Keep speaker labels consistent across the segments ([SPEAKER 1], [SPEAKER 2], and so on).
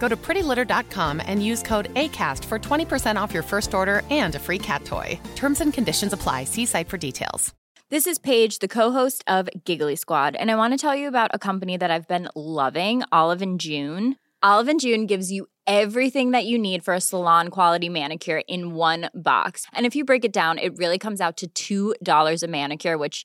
[SPEAKER 1] Go to prettylitter.com and use code ACAST for 20% off your first order and a free cat toy. Terms and conditions apply. See site for details.
[SPEAKER 2] This is Paige, the co-host of Giggly Squad, and I want to tell you about a company that I've been loving, Olive and June. Olive and June gives you everything that you need for a salon quality manicure in one box. And if you break it down, it really comes out to $2 a manicure, which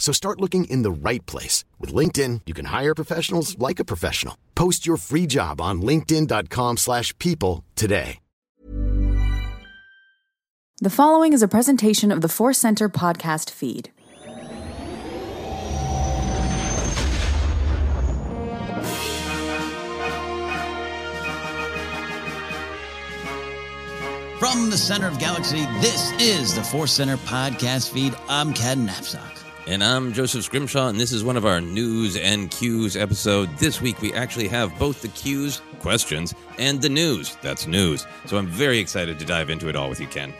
[SPEAKER 3] So start looking in the right place. With LinkedIn, you can hire professionals like a professional. Post your free job on linkedin.com slash people today.
[SPEAKER 4] The following is a presentation of the Force Center podcast feed.
[SPEAKER 5] From the center of galaxy, this is the Force Center podcast feed. I'm Ken Napzok.
[SPEAKER 6] And I'm Joseph Scrimshaw, and this is one of our news and cues episode. This week we actually have both the cues, questions, and the news. That's news. So I'm very excited to dive into it all with you, Ken.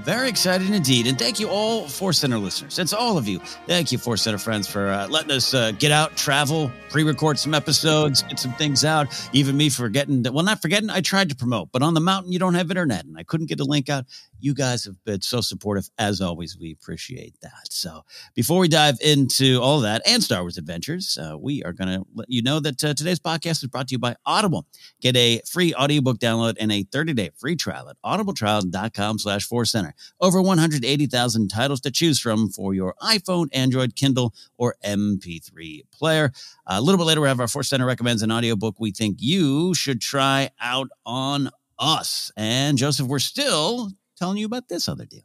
[SPEAKER 5] Very excited indeed. And thank you all, Force Center listeners. It's all of you. Thank you, Force Center friends, for uh, letting us uh, get out, travel, pre record some episodes, get some things out. Even me forgetting that, well, not forgetting, I tried to promote, but on the mountain, you don't have internet and I couldn't get a link out. You guys have been so supportive. As always, we appreciate that. So before we dive into all that and Star Wars Adventures, uh, we are going to let you know that uh, today's podcast is brought to you by Audible. Get a free audiobook download and a 30-day free trial at audibletrial.com slash Force Center. Over 180,000 titles to choose from for your iPhone, Android, Kindle, or MP3 player. a little bit later, we have our Force Center recommends an audiobook we think you should try out on us. And Joseph, we're still telling you about this other deal.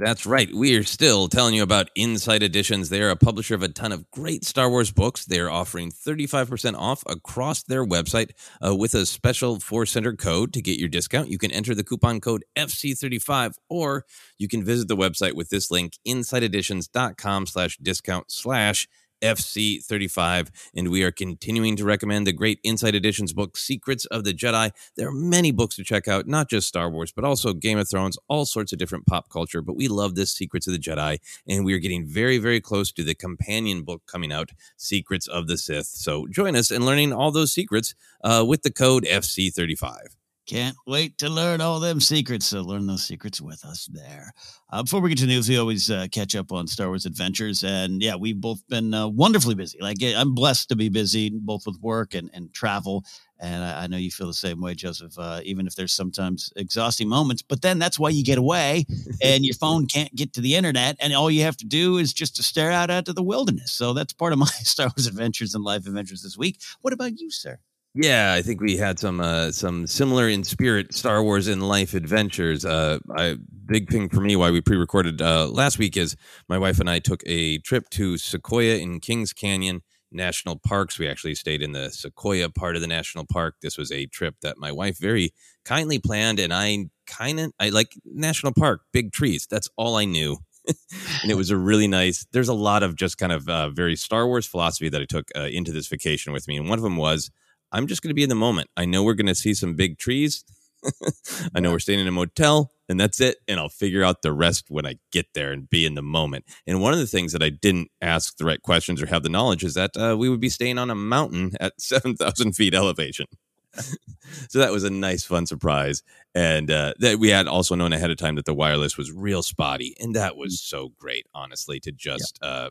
[SPEAKER 6] That's right. We are still telling you about Insight Editions. They are a publisher of a ton of great Star Wars books. They are offering 35% off across their website uh, with a special Force Center code to get your discount. You can enter the coupon code FC35 or you can visit the website with this link, insighteditions.com slash discount slash FC35, and we are continuing to recommend the great Insight Editions book, Secrets of the Jedi. There are many books to check out, not just Star Wars, but also Game of Thrones, all sorts of different pop culture. But we love this Secrets of the Jedi, and we are getting very, very close to the companion book coming out, Secrets of the Sith. So join us in learning all those secrets uh, with the code FC35.
[SPEAKER 5] Can't wait to learn all them secrets. So learn those secrets with us there. Uh, before we get to news, we always uh, catch up on Star Wars adventures, and yeah, we've both been uh, wonderfully busy. Like I'm blessed to be busy, both with work and, and travel. And I, I know you feel the same way, Joseph. Uh, even if there's sometimes exhausting moments, but then that's why you get away, and your phone can't get to the internet, and all you have to do is just to stare out into the wilderness. So that's part of my Star Wars adventures and life adventures this week. What about you, sir?
[SPEAKER 6] Yeah, I think we had some uh, some similar in spirit Star Wars in life adventures. Uh, I, big thing for me why we pre-recorded uh, last week is my wife and I took a trip to Sequoia in Kings Canyon National Parks. We actually stayed in the Sequoia part of the national park. This was a trip that my wife very kindly planned, and I kind of I like national park, big trees. That's all I knew. and it was a really nice. There's a lot of just kind of uh, very Star Wars philosophy that I took uh, into this vacation with me, and one of them was I'm just going to be in the moment. I know we're going to see some big trees. I know we're staying in a motel and that's it. And I'll figure out the rest when I get there and be in the moment. And one of the things that I didn't ask the right questions or have the knowledge is that uh, we would be staying on a mountain at 7,000 feet elevation. so that was a nice, fun surprise. And uh, that we had also known ahead of time that the wireless was real spotty. And that was mm. so great, honestly, to just yeah. uh,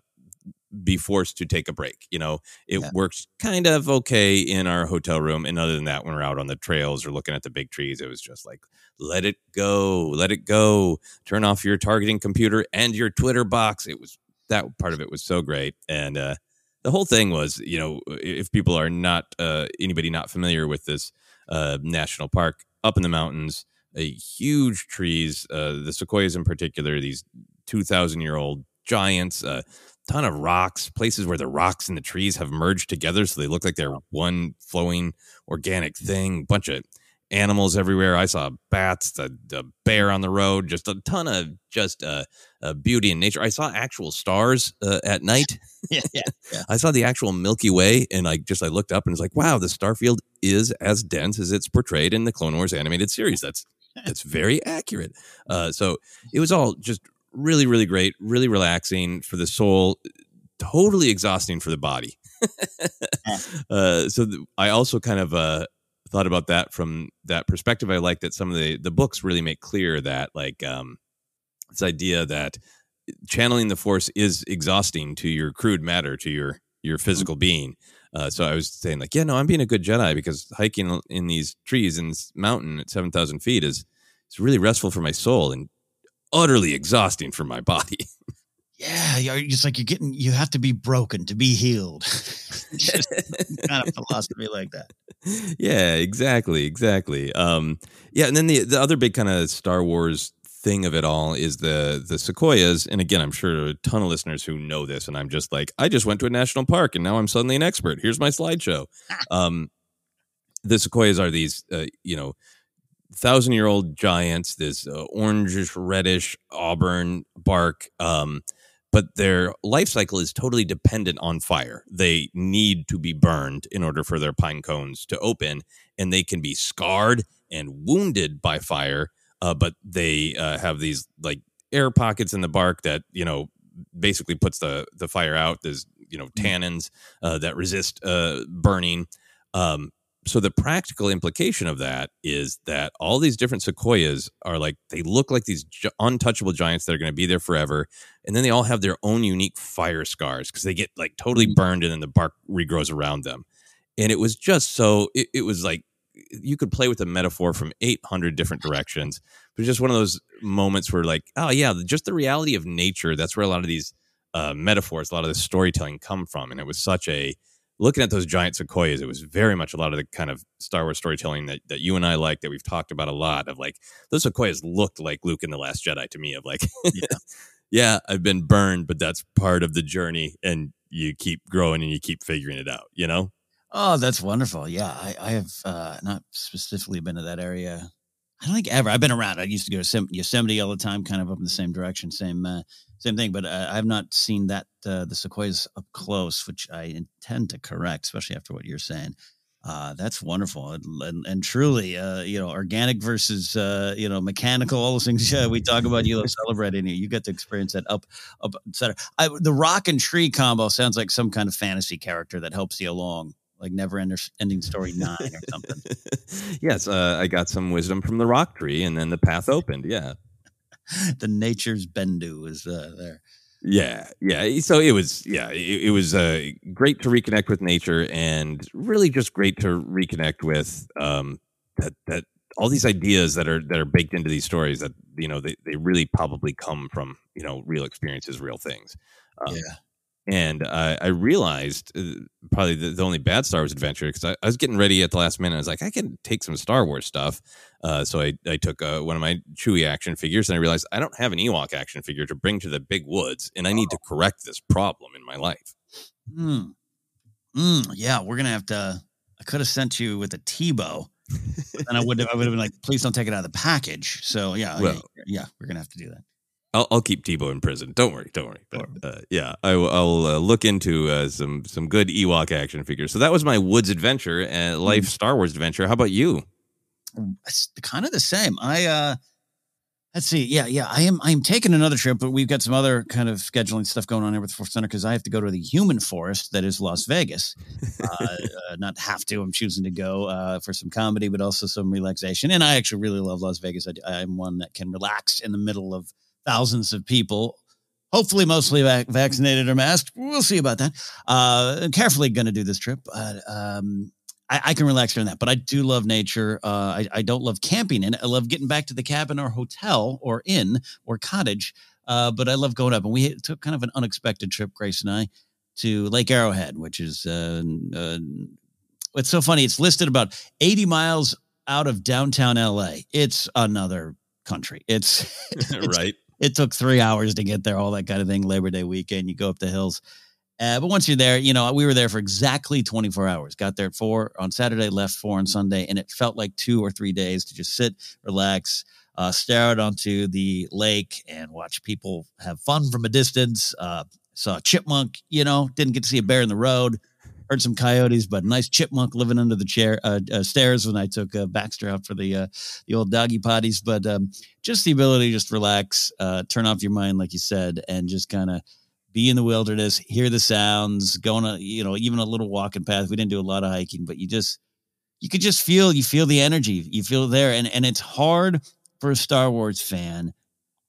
[SPEAKER 6] be forced to take a break. You know, it yeah. works kind of okay in our hotel room. And other than that, when we're out on the trails or looking at the big trees, it was just like, let it go, let it go. Turn off your targeting computer and your Twitter box. It was that part of it was so great. And uh, the whole thing was, you know, if people are not, uh, anybody not familiar with this uh, national park up in the mountains, a huge trees, uh, the sequoias in particular, these 2,000 year old giants. Uh, ton of rocks, places where the rocks and the trees have merged together so they look like they're one flowing organic thing. Bunch of animals everywhere. I saw bats, a, a bear on the road, just a ton of just uh, uh, beauty in nature. I saw actual stars uh, at night.
[SPEAKER 5] yeah, yeah, yeah.
[SPEAKER 6] I saw the actual Milky Way, and I just I looked up and was like, wow, the star field is as dense as it's portrayed in the Clone Wars animated series. That's that's very accurate. Uh, so it was all just really, really great, really relaxing for the soul, totally exhausting for the body. uh, so th- I also kind of uh, thought about that from that perspective. I like that some of the the books really make clear that like um, this idea that channeling the force is exhausting to your crude matter, to your your mm-hmm. physical being. Uh, so I was saying like, yeah, no, I'm being a good Jedi because hiking in these trees in this mountain at seven thousand feet is it's really restful for my soul and utterly exhausting for my body.
[SPEAKER 5] Yeah, it's like you're getting. You have to be broken to be healed. Just kind of philosophy like that.
[SPEAKER 6] Yeah, exactly, exactly. Um, yeah, and then the the other big kind of Star Wars thing of it all is the the sequoias and again i'm sure a ton of listeners who know this and i'm just like i just went to a national park and now i'm suddenly an expert here's my slideshow um the sequoias are these uh, you know thousand year old giants, this uh, orangish, reddish, auburn bark. Um, but their life cycle is totally dependent on fire. They need to be burned in order for their pine cones to open, and they can be scarred and wounded by fire. Uh, but they uh, have these like air pockets in the bark that you know basically puts the the fire out. There's you know mm. tannins uh, that resist uh, burning. Um, so the practical implication of that is that all these different sequoias are like they look like these gi- untouchable giants that are going to be there forever and then they all have their own unique fire scars because they get like totally mm. burned and then the bark regrows around them and it was just so it, it was like you could play with the metaphor from 800 different directions but just one of those moments where like oh yeah just the reality of nature that's where a lot of these uh, metaphors a lot of the storytelling come from and it was such a looking at those giant sequoias, it was very much a lot of the kind of Star Wars storytelling that, that you and I like that we've talked about a lot of like those sequoias looked like Luke in the Last Jedi to me of like, yeah, yeah, I've been burned, but that's part of the journey, and you keep growing and you keep figuring it out, you know.
[SPEAKER 5] Oh, that's wonderful. Yeah, I, I have uh, not specifically been to that area I don't think ever. I've been around. I used to go to Yosemite all the time, kind of up in the same direction, same uh, same thing. But uh, I've not seen that uh, the sequoias up close, which I intend to correct, especially after what you're saying. Uh, that's wonderful, and, and, and truly, uh, you know, organic versus uh, you know mechanical. All those things we talk about, you love celebrating. You, you get to experience that up, up, etc. The rock and tree combo sounds like some kind of fantasy character that helps you along like never ending story nine or something.
[SPEAKER 6] yes, uh, I got some wisdom from the rock tree, and then the path opened. Yeah,
[SPEAKER 5] the nature's bendu is uh, there.
[SPEAKER 6] Yeah, yeah. So it was, yeah, it, it was uh, great to reconnect with nature, and really just great to reconnect with um, that that all these ideas that are that are baked into these stories that you know they, they really probably come from you know real experiences, real things.
[SPEAKER 5] Um, yeah
[SPEAKER 6] and uh, I realized uh, probably the, the, only bad Star Wars adventure because I, I, was getting ready at the last minute. I was like, I can take some Star Wars stuff. Uh, so I, I took uh, one of my Chewie action figures and I realized I don't have an Ewok action figure to bring to the big woods, and I need to correct this problem in my life.
[SPEAKER 5] Hmm. Mm, yeah, we're gonna have to. I could have sent you with a Teebo, and I would have. I would have been like, please don't take it out of the package. So yeah, well, yeah, yeah, we're gonna have to do that.
[SPEAKER 6] I'll, I'll keep Teebo in prison. Don't worry, don't worry. But uh, yeah, I, will uh, look into uh, some some good Ewok action figures. So that was my Woods adventure and uh, life mm. Star Wars adventure. How about you?
[SPEAKER 5] It's kind of the same. I uh, let's see. Yeah, yeah. I am I am taking another trip, but we've got some other kind of scheduling stuff going on here with the Force Center because I have to go to the human forest that is Las Vegas. uh, uh, not have to. I'm choosing to go uh, for some comedy, but also some relaxation. And I actually really love Las Vegas. I, I'm one that can relax in the middle of thousands of people, hopefully mostly vac- vaccinated or masked. We'll see about that. Uh, carefully going to do this trip. but um, I, I, can relax during that, but I do love nature. Uh, I, I, don't love camping in it. I love getting back to the cabin or hotel or inn or cottage. Uh, but I love going up. And we took kind of an unexpected trip, Grace and I, to Lake Arrowhead, which is uh, uh, it's so funny. It's listed about 80 miles out of downtown LA. It's another country. It's,
[SPEAKER 6] it's right
[SPEAKER 5] it took three hours to get there, all that kind of thing. Labor Day weekend, you go up the hills. Uh, but once you're there, you know, we were there for exactly 24 hours. Got there at four on Saturday, left four on Sunday, and it felt like two or three days to just sit, relax, uh, stare out onto the lake, and watch people have fun from a distance. Uh, saw a chipmunk, you know, didn't get to see a bear in the road heard some coyotes, but a nice chipmunk living under the chair uh, uh, stairs when I took uh, Baxter out for the uh, the old doggy potties. But um, just the ability to just relax, uh, turn off your mind, like you said, and just kind of be in the wilderness, hear the sounds, going a you know even a little walking path. We didn't do a lot of hiking, but you just you could just feel you feel the energy, you feel there, and and it's hard for a Star Wars fan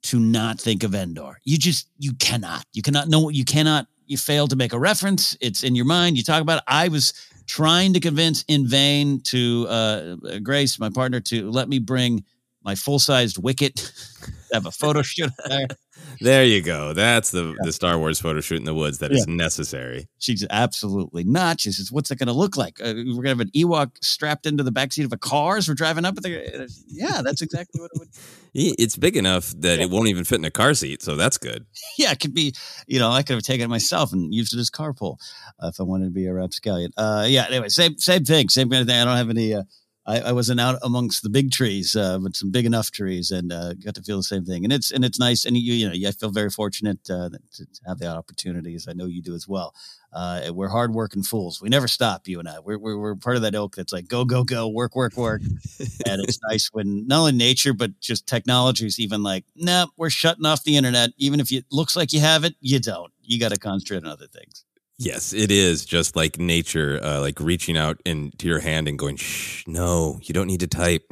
[SPEAKER 5] to not think of Endor. You just you cannot. You cannot know you cannot you fail to make a reference. It's in your mind. You talk about it. I was trying to convince in vain to uh, Grace, my partner, to let me bring my full sized wicket. have a photo shoot there.
[SPEAKER 6] There you go. That's the yeah. the Star Wars photo shoot in the woods that yeah. is necessary.
[SPEAKER 5] She's absolutely not. She says, "What's it going to look like? Uh, we're going to have an Ewok strapped into the backseat of a car as we're driving up." There. Yeah, that's exactly what it would.
[SPEAKER 6] It's big enough that yeah. it won't even fit in a car seat, so that's good.
[SPEAKER 5] Yeah, it could be. You know, I could have taken it myself and used it as carpool uh, if I wanted to be a rapscallion. Uh, yeah. Anyway, same same thing. Same kind of thing. I don't have any. Uh, I, I, wasn't out amongst the big trees, uh, but some big enough trees, and uh, got to feel the same thing. And it's and it's nice, and you you know I feel very fortunate uh, to have the opportunities. I know you do as well. Uh, we're hardworking fools. We never stop. You and I. We're, we're, we're part of that ilk that's like go go go, work work work. and it's nice when not only nature but just technology is even like, nah, we're shutting off the internet. Even if it looks like you have it, you don't. You got to concentrate on other things.
[SPEAKER 6] Yes, it is just like nature, uh, like reaching out into your hand and going, "Shh, no, you don't need to type.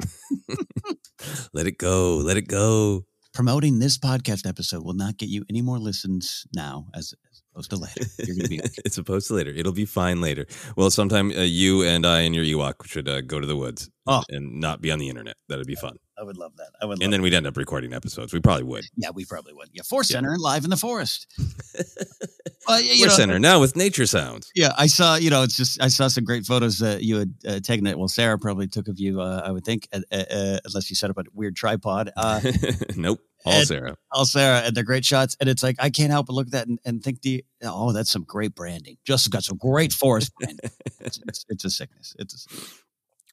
[SPEAKER 6] let it go, let it go."
[SPEAKER 5] Promoting this podcast episode will not get you any more listens now, as opposed to later. You're to be.
[SPEAKER 6] Okay. it's opposed to later. It'll be fine later. Well, sometime uh, you and I and your Ewok should uh, go to the woods oh. and not be on the internet. That'd be fun.
[SPEAKER 5] I would love that. I would,
[SPEAKER 6] and then
[SPEAKER 5] that.
[SPEAKER 6] we'd end up recording episodes. We probably would.
[SPEAKER 5] Yeah, we probably would. Yeah, Force yeah. Center live in the forest.
[SPEAKER 6] well, you Force know, Center now with nature sounds.
[SPEAKER 5] Yeah, I saw. You know, it's just I saw some great photos that you had uh, taken. It well, Sarah probably took of you. Uh, I would think, uh, uh unless you set up a weird tripod. Uh,
[SPEAKER 6] nope. All Sarah.
[SPEAKER 5] All Sarah, and they're great shots. And it's like I can't help but look at that and, and think, the oh, that's some great branding. Just got some great forest branding. it's, it's, it's, a sickness. It's a sickness.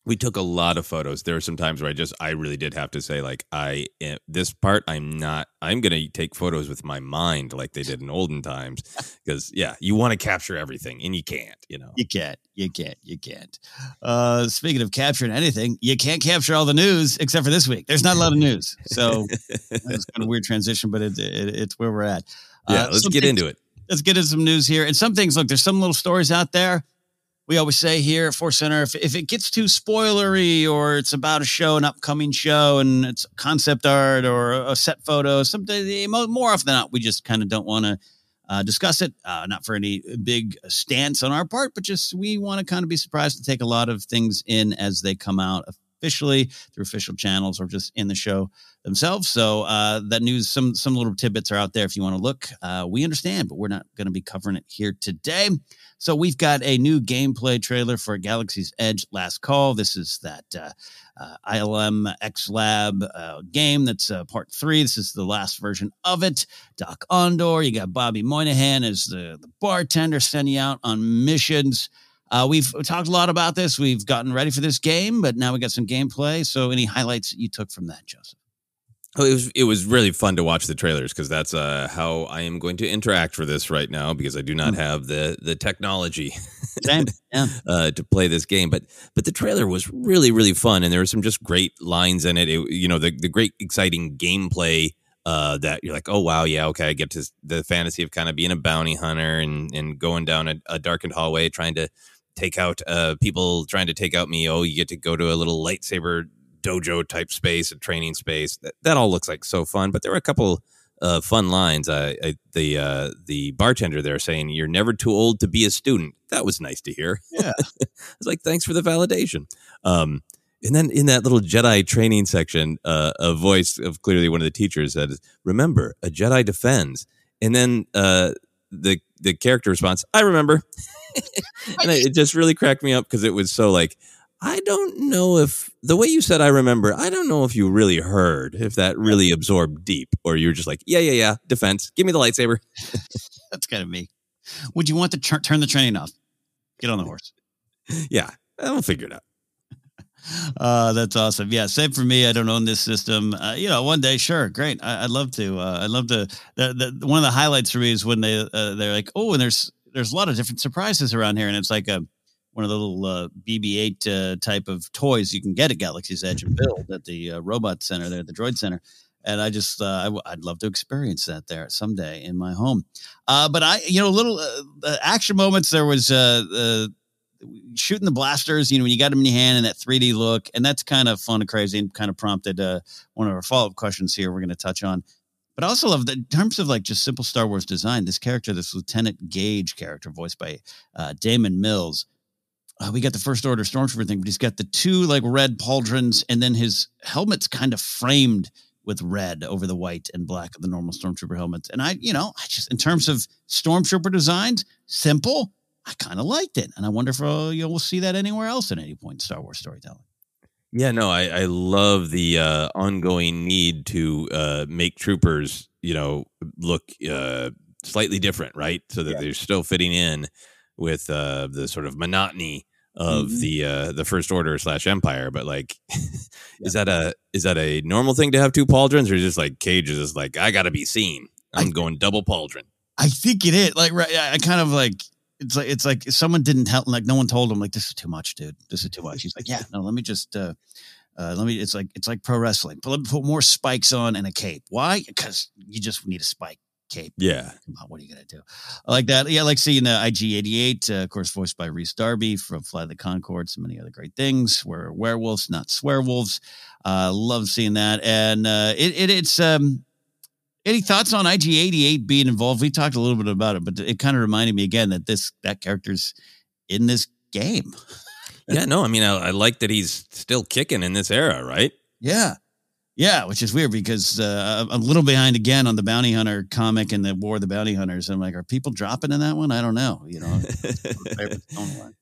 [SPEAKER 6] We took a lot of photos. There were some times where I just, I really did have to say, like, I, this part, I'm not, I'm going to take photos with my mind like they did in olden times. Because, yeah, you want to capture everything and you can't, you know.
[SPEAKER 5] You can't. You can't. You can't. Uh, speaking of capturing anything, you can't capture all the news except for this week. There's not a lot of news. So it's kind of a weird transition, but it, it, it's where we're at.
[SPEAKER 6] Yeah,
[SPEAKER 5] Uh,
[SPEAKER 6] let's get
[SPEAKER 5] things-
[SPEAKER 6] into it.
[SPEAKER 5] Let's get into some news here. And some things, look, there's some little stories out there. We always say here at Force Center, if, if it gets too spoilery or it's about a show, an upcoming show, and it's concept art or a set photo, something more often than not, we just kind of don't want to uh, discuss it. Uh, not for any big stance on our part, but just we want to kind of be surprised to take a lot of things in as they come out officially through official channels or just in the show themselves. So uh, that news, some some little tidbits are out there if you want to look. Uh, we understand, but we're not going to be covering it here today. So we've got a new gameplay trailer for Galaxy's Edge Last Call. This is that uh, uh, ILM X Lab uh, game that's uh, part three. This is the last version of it. Dok-Ondar, you got Bobby Moynihan as the, the bartender sending out on missions. Uh, we've talked a lot about this. We've gotten ready for this game, but now we got some gameplay. So, any highlights you took from that, Joseph?
[SPEAKER 6] Oh, it was it was really fun to watch the trailers because that's uh, how I am going to interact for this right now because I do not have the the technology
[SPEAKER 5] yeah.
[SPEAKER 6] uh, to play this game. But but the trailer was really really fun and there were some just great lines in it. it you know the the great exciting gameplay uh, that you're like, oh wow, yeah, okay, I get to the fantasy of kind of being a bounty hunter and and going down a, a darkened hallway trying to take out uh, people trying to take out me. Oh, you get to go to a little lightsaber dojo type space, a training space. That, that all looks like so fun. But there were a couple uh, fun lines. Uh, I, the uh, the bartender there saying, "You're never too old to be a student." That was nice to hear.
[SPEAKER 5] Yeah.
[SPEAKER 6] I was like, "Thanks for the validation." Um, and then in that little Jedi training section, uh, a voice of clearly one of the teachers said, "Remember, a Jedi defends." And then uh, the the character response, "I remember," and it just really cracked me up because it was so like. I don't know if the way you said I remember, I don't know if you really heard, if that really absorbed deep, or you're just like, yeah, yeah, yeah, defense. Give me the lightsaber.
[SPEAKER 5] That's kind of me. Would you want to tur- turn the train off? Get on the horse.
[SPEAKER 6] Yeah, I'll figure it out.
[SPEAKER 5] Uh, that's awesome. Yeah, same for me. I don't own this system. Uh, you know, one day, sure, great. I, I'd love to. Uh, I'd love to. The, the, one of the highlights for me is when they uh, they're like, oh, and there's there's a lot of different surprises around here, and it's like a one of the little uh, BB-8 uh, type of toys you can get at Galaxy's Edge and build at the uh, Robot Center there, at the Droid Center. And I just, uh, I w- I'd love to experience that there someday in my home. Uh, but I, you know, little uh, action moments. There was shooting the blasters. You know, when you got them in your hand and that 3D look, and that's kind of fun and crazy, and kind of prompted uh, one of our follow up questions here. We're going to touch on. But I also love that in terms of like just simple Star Wars design, this character, this Lieutenant Gage character, voiced by uh, Damon Mills. Uh, we got the first order stormtrooper thing, but he's got the two like red pauldrons, and then his helmet's kind of framed with red over the white and black of the normal stormtrooper helmets. And I, you know, I just in terms of stormtrooper designs, simple. I kind of liked it, and I wonder if uh, you know we'll see that anywhere else at any point in Star Wars storytelling.
[SPEAKER 6] Yeah, no, I, I love the uh, ongoing need to uh, make troopers, you know, look uh, slightly different, right? So that they're still fitting in with uh, the sort of monotony of
[SPEAKER 5] Mhm.
[SPEAKER 6] the uh, the First Order slash Empire. But like, is that a is that a normal thing to have two pauldrons, or is it just like Cage is just like I got to be seen? I'm going double pauldron.
[SPEAKER 5] I think it is like right. I I kind of like it's like it's like someone didn't tell like no one told him like this is too much, dude. This is too much. He's like, yeah, no, let me just uh, uh let me. It's like it's like pro wrestling. Me put more spikes on and a cape. Why? Because you just need a spike cape.
[SPEAKER 6] Yeah.
[SPEAKER 5] Come on, what are you gonna do? I like that. Yeah, like seeing uh, IG88, uh, of course, voiced by Rhys Darby from Flight of the Conchords and many other great things. We're werewolves, not swearwolves. Uh, love seeing that. And uh, it, it it's um. Any thoughts on IG88 being involved? We talked a little bit about it, but it kind of reminded me again that this that character's in this game.
[SPEAKER 6] Yeah, no, I mean, I, I like that he's still kicking in this era, right?
[SPEAKER 5] Yeah. Yeah, which is weird because uh, I'm a little behind again on the Bounty Hunter comic and the War of the Bounty Hunters. I'm like, are people dropping in that one? I don't know. You know, favorite Stone one.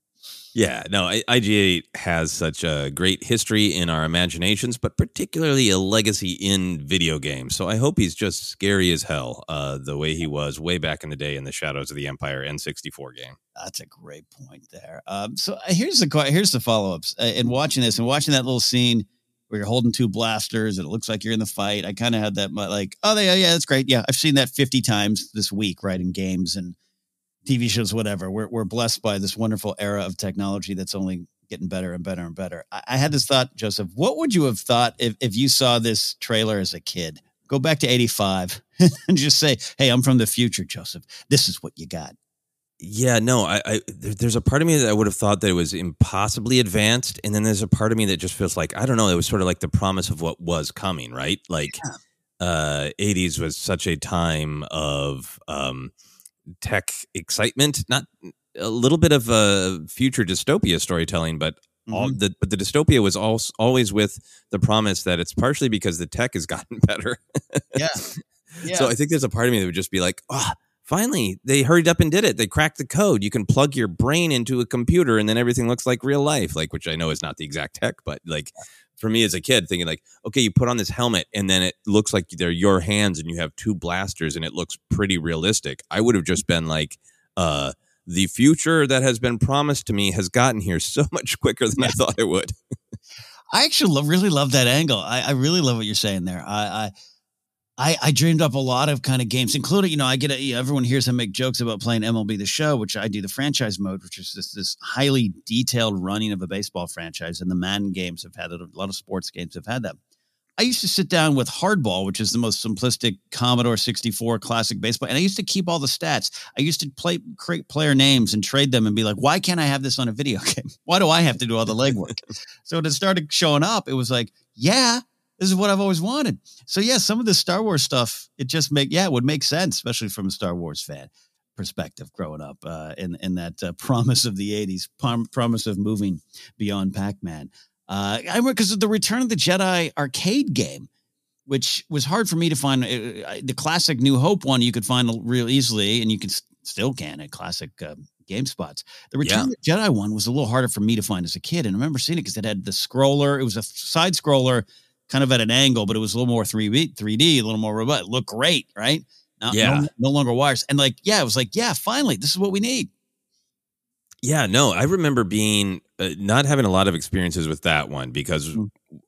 [SPEAKER 6] Yeah, no, I- IG8 has such a great history in our imaginations, but particularly a legacy in video games. So I hope he's just scary as hell, uh, the way he was way back in the day in the Shadows of the Empire N64 game.
[SPEAKER 5] That's a great point there. Um, so uh, here's the here's the follow ups. Uh, in watching this and watching that little scene where you're holding two blasters and it looks like you're in the fight, I kind of had that like, oh yeah, yeah, that's great. Yeah, I've seen that 50 times this week, right, in games and TV shows, whatever. We're we're blessed by this wonderful era of technology that's only getting better and better and better. I, I had this thought, Joseph. What would you have thought if if you saw this trailer as a kid? Go back to 85 and just say, "Hey, I'm from the future, Joseph. This is what you got."
[SPEAKER 6] Yeah, no, I, I there, there's a part of me that I would have thought that it was impossibly advanced, and then there's a part of me that just feels like I don't know. It was sort of like the promise of what was coming, right? Like, uh, 80s was such a time of um, tech excitement, not a little bit of a future dystopia storytelling, but all
[SPEAKER 5] Mhm.
[SPEAKER 6] the but the dystopia was also always with the promise that it's partially because the tech has gotten better.
[SPEAKER 5] Yeah. Yeah.
[SPEAKER 6] So I think there's a part of me that would just be like, ah, finally, they hurried up and did it. They cracked the code. You can plug your brain into a computer and then everything looks like real life, like which I know is not the exact tech, but like for me as a kid thinking like, okay, you put on this helmet and then it looks like they're your hands and you have two blasters and it looks pretty realistic. I would have just been like, uh, the future that has been promised to me has gotten here so much quicker than I thought it would.
[SPEAKER 5] I actually love, really love that angle. I, I really love what you're saying there. I, I I I dreamed up a lot of kind of games, including you know I get a, everyone hears I make jokes about playing MLB the Show, which I do the franchise mode, which is this this highly detailed running of a baseball franchise, and the Madden games have had it. A lot of sports games have had that. I used to sit down with Hardball, which is the most simplistic Commodore 64 classic baseball, and I used to keep all the stats. I used to play create player names and trade them and be like, why can't I have this on a video game? Why do I have to do all the legwork? so when it started showing up, it was like, yeah, this is what I've always wanted. So yeah, some of the Star Wars stuff, it just make yeah, it would make sense, especially from a Star Wars fan perspective growing up uh, in in that uh, promise of the 80s, prom- promise of moving beyond Pac-Man. Uh, I remember because of the Return of the Jedi arcade game, which was hard for me to find. Uh, uh, the classic New Hope one you could find real easily, and you can still can at classic uh, game spots. The Return of the Jedi one was a little harder for me to find as a kid, and I remember seeing it because it had the scroller. It was a side scroller, kind of at an angle, but it was a little more 3D, 3D, a little more robust. It looked great, right? Now,
[SPEAKER 6] Yeah.
[SPEAKER 5] no, no longer wires, and like, yeah, it was like, yeah, finally, this is what we need.
[SPEAKER 6] Yeah, no, I remember being uh, not having a lot of experiences with that one because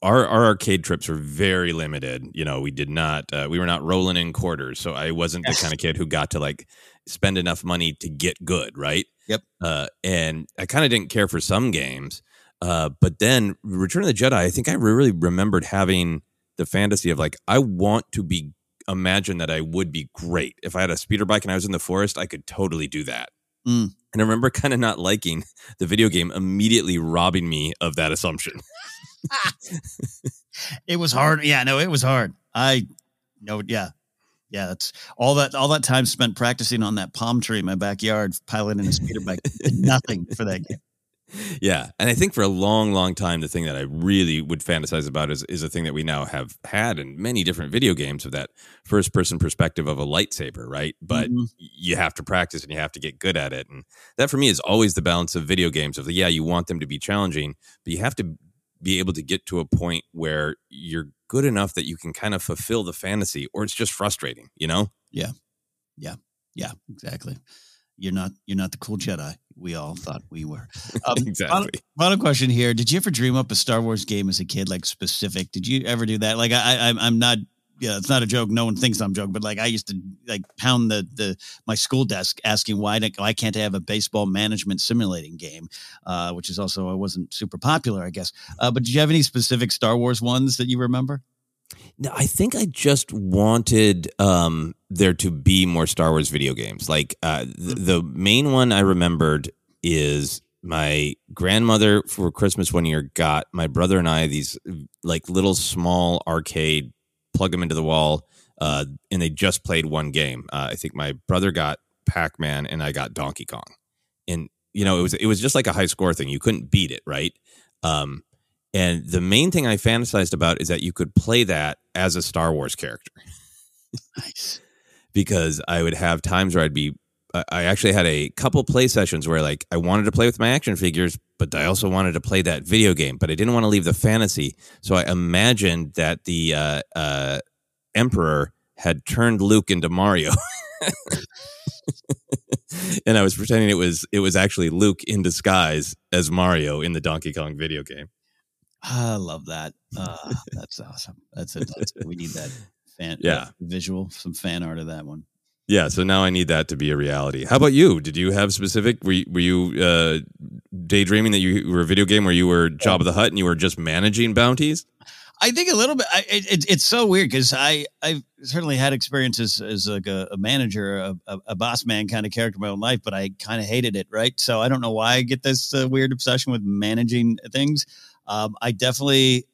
[SPEAKER 6] our our arcade trips were very limited. You know, we did not uh, we were not rolling in quarters, so I wasn't the kind of kid who got to like spend enough money to get good, right?
[SPEAKER 5] Yep.
[SPEAKER 6] Uh, and I kind of didn't care for some games, uh, but then Return of the Jedi, I think I really remembered having the fantasy of like I want to be imagine that I would be great if I had a speeder bike and I was in the forest, I could totally do that.
[SPEAKER 5] Mm.
[SPEAKER 6] And I remember kind of not liking the video game immediately robbing me of that assumption.
[SPEAKER 5] It was hard. Yeah, no, it was hard. I no, yeah. Yeah, that's all that all that time spent practicing on that palm tree in my backyard, piloting a speeder bike. Nothing for that game.
[SPEAKER 6] Yeah. And I think for a long, long time, the thing that I really would fantasize about is, is a thing that we now have had in many different video games of that first person perspective of a lightsaber, right? But
[SPEAKER 5] Mhm.
[SPEAKER 6] you have to practice and you have to get good at it. And that for me is always the balance of video games of, yeah, you want them to be challenging, but you have to be able to get to a point where you're good enough that you can kind of fulfill the fantasy or it's just frustrating, you know?
[SPEAKER 5] Yeah. Yeah. Yeah, exactly. You're not you're not the cool Jedi we all thought we were. Um,
[SPEAKER 6] Exactly.
[SPEAKER 5] Final, final question here: Did you ever dream up a Star Wars game as a kid, like specific? Did you ever do that? Like, I, I I'm- I'm not. Yeah, it's not a joke. No one thinks I'm joking, but like I used to like pound the the my school desk asking why don't- why can't I have a baseball management simulating game, uh, which is also I wasn't super popular, I guess. Uh, but did you have any specific Star Wars ones that you remember?
[SPEAKER 6] No, I think I just wanted um, there to be more Star Wars video games. Like uh, th- the main one I remembered is my grandmother for Christmas one year got my brother and I these like little small arcade, plug them into the wall, uh, and they just played one game. Uh, I think my brother got Pac Man and I got Donkey Kong, and you know it was it was just like a high score thing. You couldn't beat it, right? Um, and the main thing I fantasized about is that you could play that as a Star Wars character
[SPEAKER 5] Nice.
[SPEAKER 6] because I would have times where I'd be I, actually had a couple play sessions where like I wanted to play with my action figures, but I also wanted to play that video game, but I didn't want to leave the fantasy. So I imagined that the uh, uh, Emperor had turned Luke into Mario. and I was pretending it was it was actually Luke in disguise as Mario in the Donkey Kong video game.
[SPEAKER 5] I love that. Uh, that's awesome. That's it. We need that fan
[SPEAKER 6] Yeah.
[SPEAKER 5] visual, some fan art of that one.
[SPEAKER 6] Yeah, so now I need that to be a reality. How about you? Did you have specific? Were you, were you uh, daydreaming that you were a video game where you were Jabba the Hutt and you were just managing bounties?
[SPEAKER 5] I think a little bit. I, it, it- it's so weird because I I've certainly had experiences as like a, a manager, a, a, a boss man kind of character in my own life, but I kind of hated it. Right, so I don't know why I get this uh, weird obsession with managing things. Um, I definitely,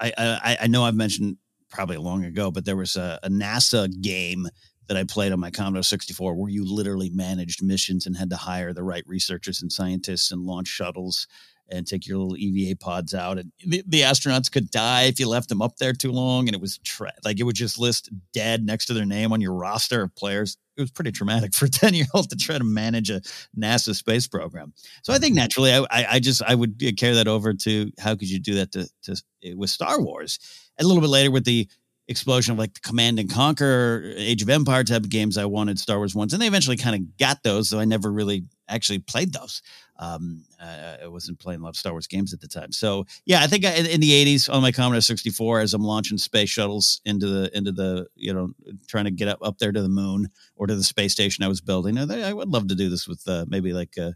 [SPEAKER 5] I, I I know I've mentioned probably long ago, but there was a, a NASA game that I played on my Commodore 64 where you literally managed missions and had to hire the right researchers and scientists and launch shuttles and take your little EVA pods out. And the, the astronauts could die if you left them up there too long. And it was tra- like it would just list dead next to their name on your roster of players. It was pretty traumatic for a 10 year old to try to manage a NASA space program. So I think mm-hmm. naturally, I, I, I just I would uh, carry that over to how could you do that to, to uh, with Star Wars. And a little bit later with the explosion of like the Command and Conquer, uh, Age of Empire type of games, I wanted Star Wars ones, and they eventually kind of got those. Though I never really actually played those. Um, uh, I wasn't playing a lot of Star Wars games at the time. So yeah, I think I, in the '80s on my Commodore 64, as I'm launching space shuttles into the into the you know trying to get up up there to the moon or to the space station I was building, I, I would love to do this with uh, maybe like uh,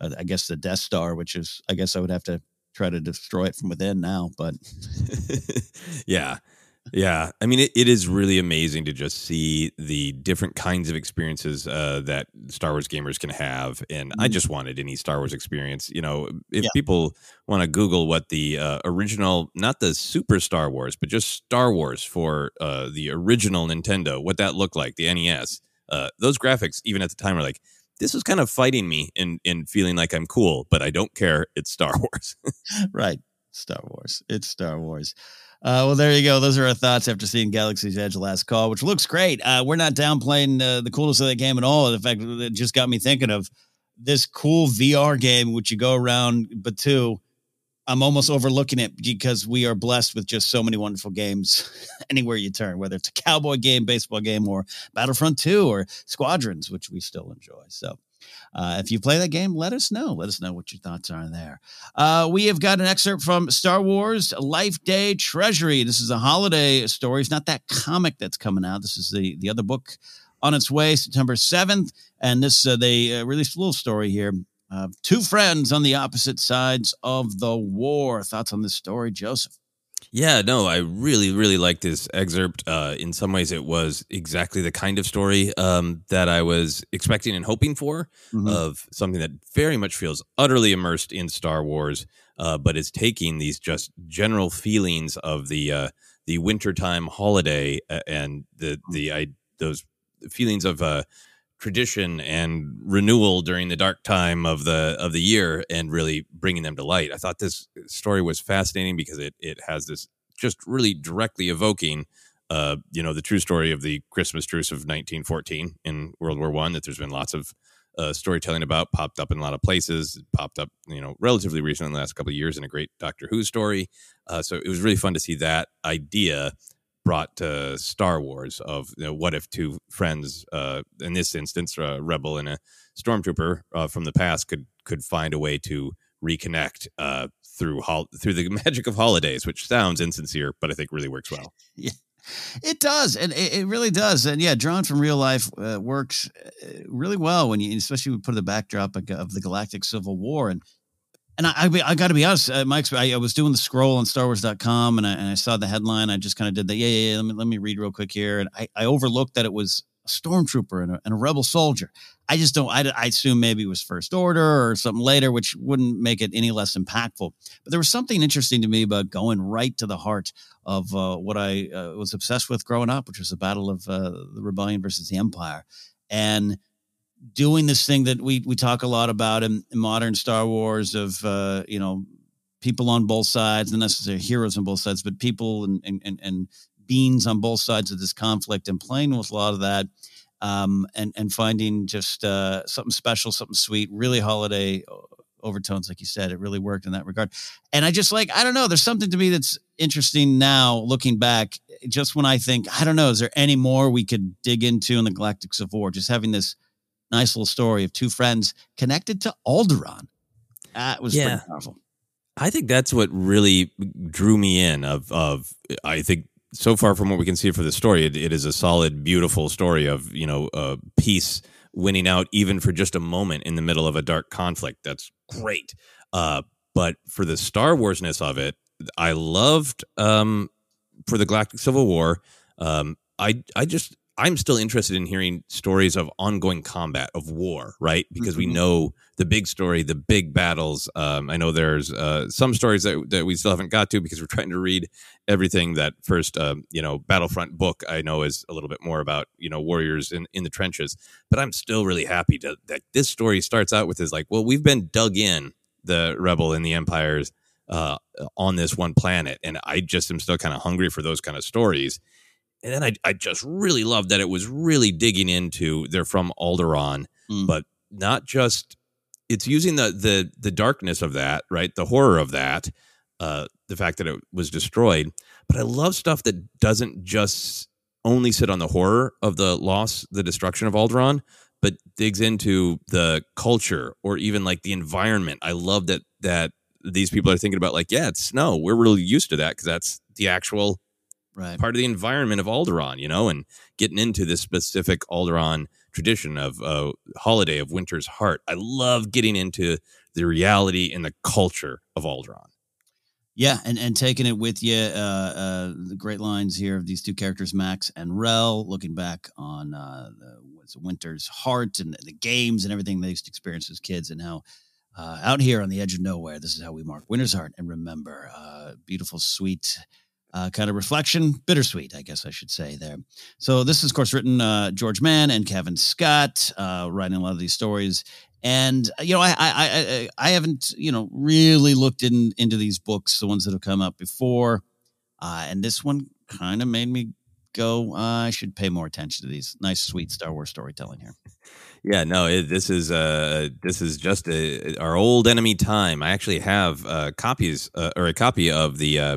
[SPEAKER 5] uh, I guess the Death Star, which is I guess I would have to try to destroy it from within now, but
[SPEAKER 6] yeah. Yeah. I mean, it, it is really amazing to just see the different kinds of experiences uh, that Star Wars gamers can have. And I just wanted any Star Wars experience. You know, if
[SPEAKER 5] Yeah.
[SPEAKER 6] people want to Google what the uh, original, not the Super Star Wars, but just Star Wars for uh, the original Nintendo, what that looked like, the NES, uh, those graphics, even at the time, were like, this is kind of fighting me in, in feeling like I'm cool, but I don't care. It's Star Wars.
[SPEAKER 5] right. Star Wars. It's Star Wars. Uh, well, there you go. Those are our thoughts after seeing Galaxy's Edge Last Call, which looks great. Uh, we're not downplaying uh, the coolness of that game at all. In fact, it just got me thinking of this cool VR game, which you go around Batuu. I'm almost overlooking it because we are blessed with just so many wonderful games anywhere you turn, whether it's a cowboy game, baseball game, or Battlefront 2 or Squadrons, which we still enjoy. So, uh, if you play that game, let us know. Let us know what your thoughts are there. Uh, we have got an excerpt from Star Wars Life Day Treasury. This is a holiday story. It's not that comic that's coming out. This is the, the other book on its way, September 7th. And this, uh, they uh, released a little story here. Two friends on the opposite sides of the war. Thoughts on this story, Joseph?
[SPEAKER 6] Yeah, no, I really, really like this excerpt. Uh, in some ways, it was exactly the kind of story um, that I was expecting and hoping for
[SPEAKER 5] Mhm.
[SPEAKER 6] of something that very much feels utterly immersed in Star Wars, uh, but is taking these just general feelings of the uh, the wintertime holiday and the the I, those feelings of uh, tradition and renewal during the dark time of the of the year and really bringing them to light. I thought this story was fascinating because it it has this just really directly evoking uh you know the true story of the Christmas truce of 1914 in World War 1 that there's been lots of uh, storytelling about popped up in a lot of places popped up you know relatively recently in the last couple of years in a great Doctor Who story uh, so it was really fun to see that idea brought to Star Wars of you know, what if two friends, uh, in this instance, a rebel and a stormtrooper uh, from the past, could could find a way to reconnect uh, through hol- through the magic of holidays, which sounds insincere, but I think really works well. yeah.
[SPEAKER 5] It does, and it, it really does, and yeah, drawn from real life uh, works uh, really well when you, especially when you put the backdrop of, of the Galactic Civil War, and and I I, I got to be honest, uh, my I, I was doing the scroll on StarWars.com, and I, and I saw the headline. I just kind of did the yeah, yeah, yeah. Let me let me read real quick here, and I, I overlooked that it was a stormtrooper and a, and a rebel soldier. I just don't. I, I assume maybe it was First Order or something later, which wouldn't make it any less impactful. But there was something interesting to me about going right to the heart of uh, what I uh, was obsessed with growing up, which was the battle of uh, the rebellion versus the empire, and doing this thing that we we talk a lot about in, in modern Star Wars of uh, you know people on both sides, not necessarily heroes on both sides, but people and and and, beings on both sides of this conflict, and playing with a lot of that. um, and and finding just uh, something special, something sweet, really holiday overtones, like you said. It really worked in that regard. And I just like I don't know. There's something to me that's interesting now, looking back. Just when I think I don't know, is there any more we could dig into in the Galactic War? Just having this nice little story of two friends connected to Alderaan. That was yeah. pretty powerful.
[SPEAKER 6] I think that's what really drew me in. Of of I think so far from what we can see for the story, it, it is a solid, beautiful story of you know uh, peace winning out, even for just a moment in the middle of a dark conflict. That's great. Uh, but for the Star Warsness of it, I loved um, for the Galactic Civil War. Um, I I just I'm still interested in hearing stories of ongoing combat of war, right? Because mm-hmm. we know the big story, the big battles. Um, I know there's uh, some stories that, that we still haven't got to because we're trying to read everything. That first, um, you know, Battlefront book I know is a little bit more about you know warriors in in the trenches. But I'm still really happy to, that this story starts out with is like, well, we've been dug in the rebel and the empires uh, on this one planet, and I just am still kind of hungry for those kind of stories and then I, I just really loved that it was really digging into they're from Alderaan, mm. but not just it's using the the the darkness of that, right? The horror of that, uh, the fact that it was destroyed. But I love stuff that doesn't just only sit on the horror of the loss, the destruction of Alderaan, but digs into the culture or even like the environment. I love that that these people are thinking about like, yeah, it's snow. We're really used to that because that's the actual
[SPEAKER 5] right.
[SPEAKER 6] part of the environment of Alderaan, you know, and getting into this specific Alderaan tradition of uh, holiday of Winter's Heart. I love getting into the reality and the culture of Alderaan.
[SPEAKER 5] Yeah, and, and taking it with you, uh, uh, the great lines here of these two characters, Max and Rel, looking back on uh, the, what's Winter's Heart and the games and everything they used to experience as kids, and how uh, out here on the edge of nowhere, this is how we mark Winter's Heart and remember. Uh, beautiful, sweet uh, kind of reflection, bittersweet, I guess I should say there. So this is, of course, written uh, George Mann and Cavan Scott, uh, writing a lot of these stories. And uh, you know, I, I I I haven't you know really looked in into these books, the ones that have come up before, uh, and this one kind of made me go. Uh, I should pay more attention to these nice, sweet Star Wars storytelling here.
[SPEAKER 6] Yeah, no, it, this is uh, this is just a, our old enemy time. I actually have uh, copies uh, or a copy of the uh,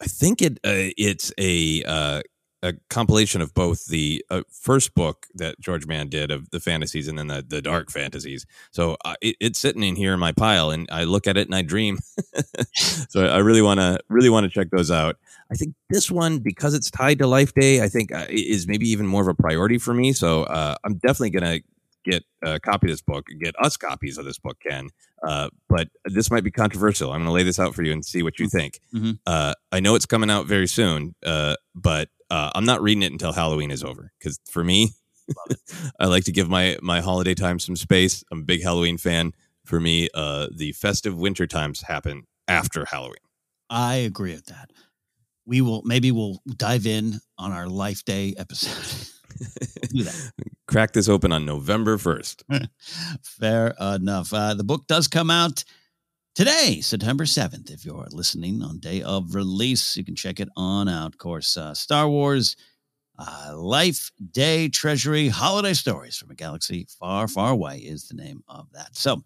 [SPEAKER 6] I think it uh, it's a uh, a compilation of both the uh, first book that George Mann did of the fantasies and then the, the dark fantasies. So uh, it, it's sitting in here in my pile, and I look at it and I dream. so I really want to really want to check those out. I think this one because it's tied to Life Day, I think uh, is maybe even more of a priority for me. So uh, I'm definitely gonna get a copy of this book, get us copies of this book, Ken. Uh, but this might be controversial. I'm going to lay this out for you and see what you mm-hmm. think. Mm-hmm. Uh, I know it's coming out very soon, uh, but uh, I'm not reading it until Halloween is over because for me, I like to give my my holiday time some space. I'm a big Halloween fan. For me, uh, the festive winter times happen after Halloween.
[SPEAKER 5] I agree with that. We will maybe we'll dive in on our Life Day episode.
[SPEAKER 6] do that. Crack this open on November 1st.
[SPEAKER 5] Fair enough. Uh, the book does come out today, September 7th. If you're listening on day of release, you can check it on out. Of course, uh, Star Wars uh, Life Day Treasury Holiday Stories from a Galaxy Far, Far Away is the name of that. So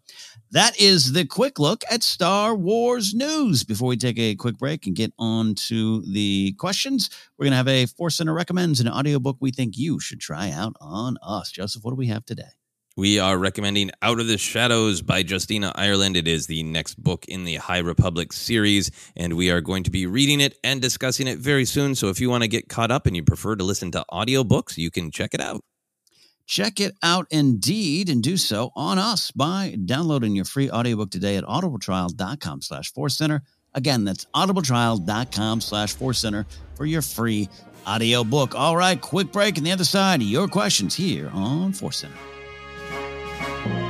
[SPEAKER 5] that is the quick look at Star Wars news. Before we take a quick break and get on to the questions, we're going to have a Force Center recommends an audiobook we think you should try out on us. Joseph, what do we have today?
[SPEAKER 6] We are recommending Out of the Shadows by Justina Ireland. It is the next book in the High Republic series, and we are going to be reading it and discussing it very soon. So if you want to get caught up and you prefer to listen to audiobooks, you can check it out.
[SPEAKER 5] Check it out indeed and do so on us by downloading your free audiobook today at audibletrial.com slash force center. Again, that's audibletrial.com slash force center for your free audiobook. All right, quick break on the other side. Your questions here on Force Center thank you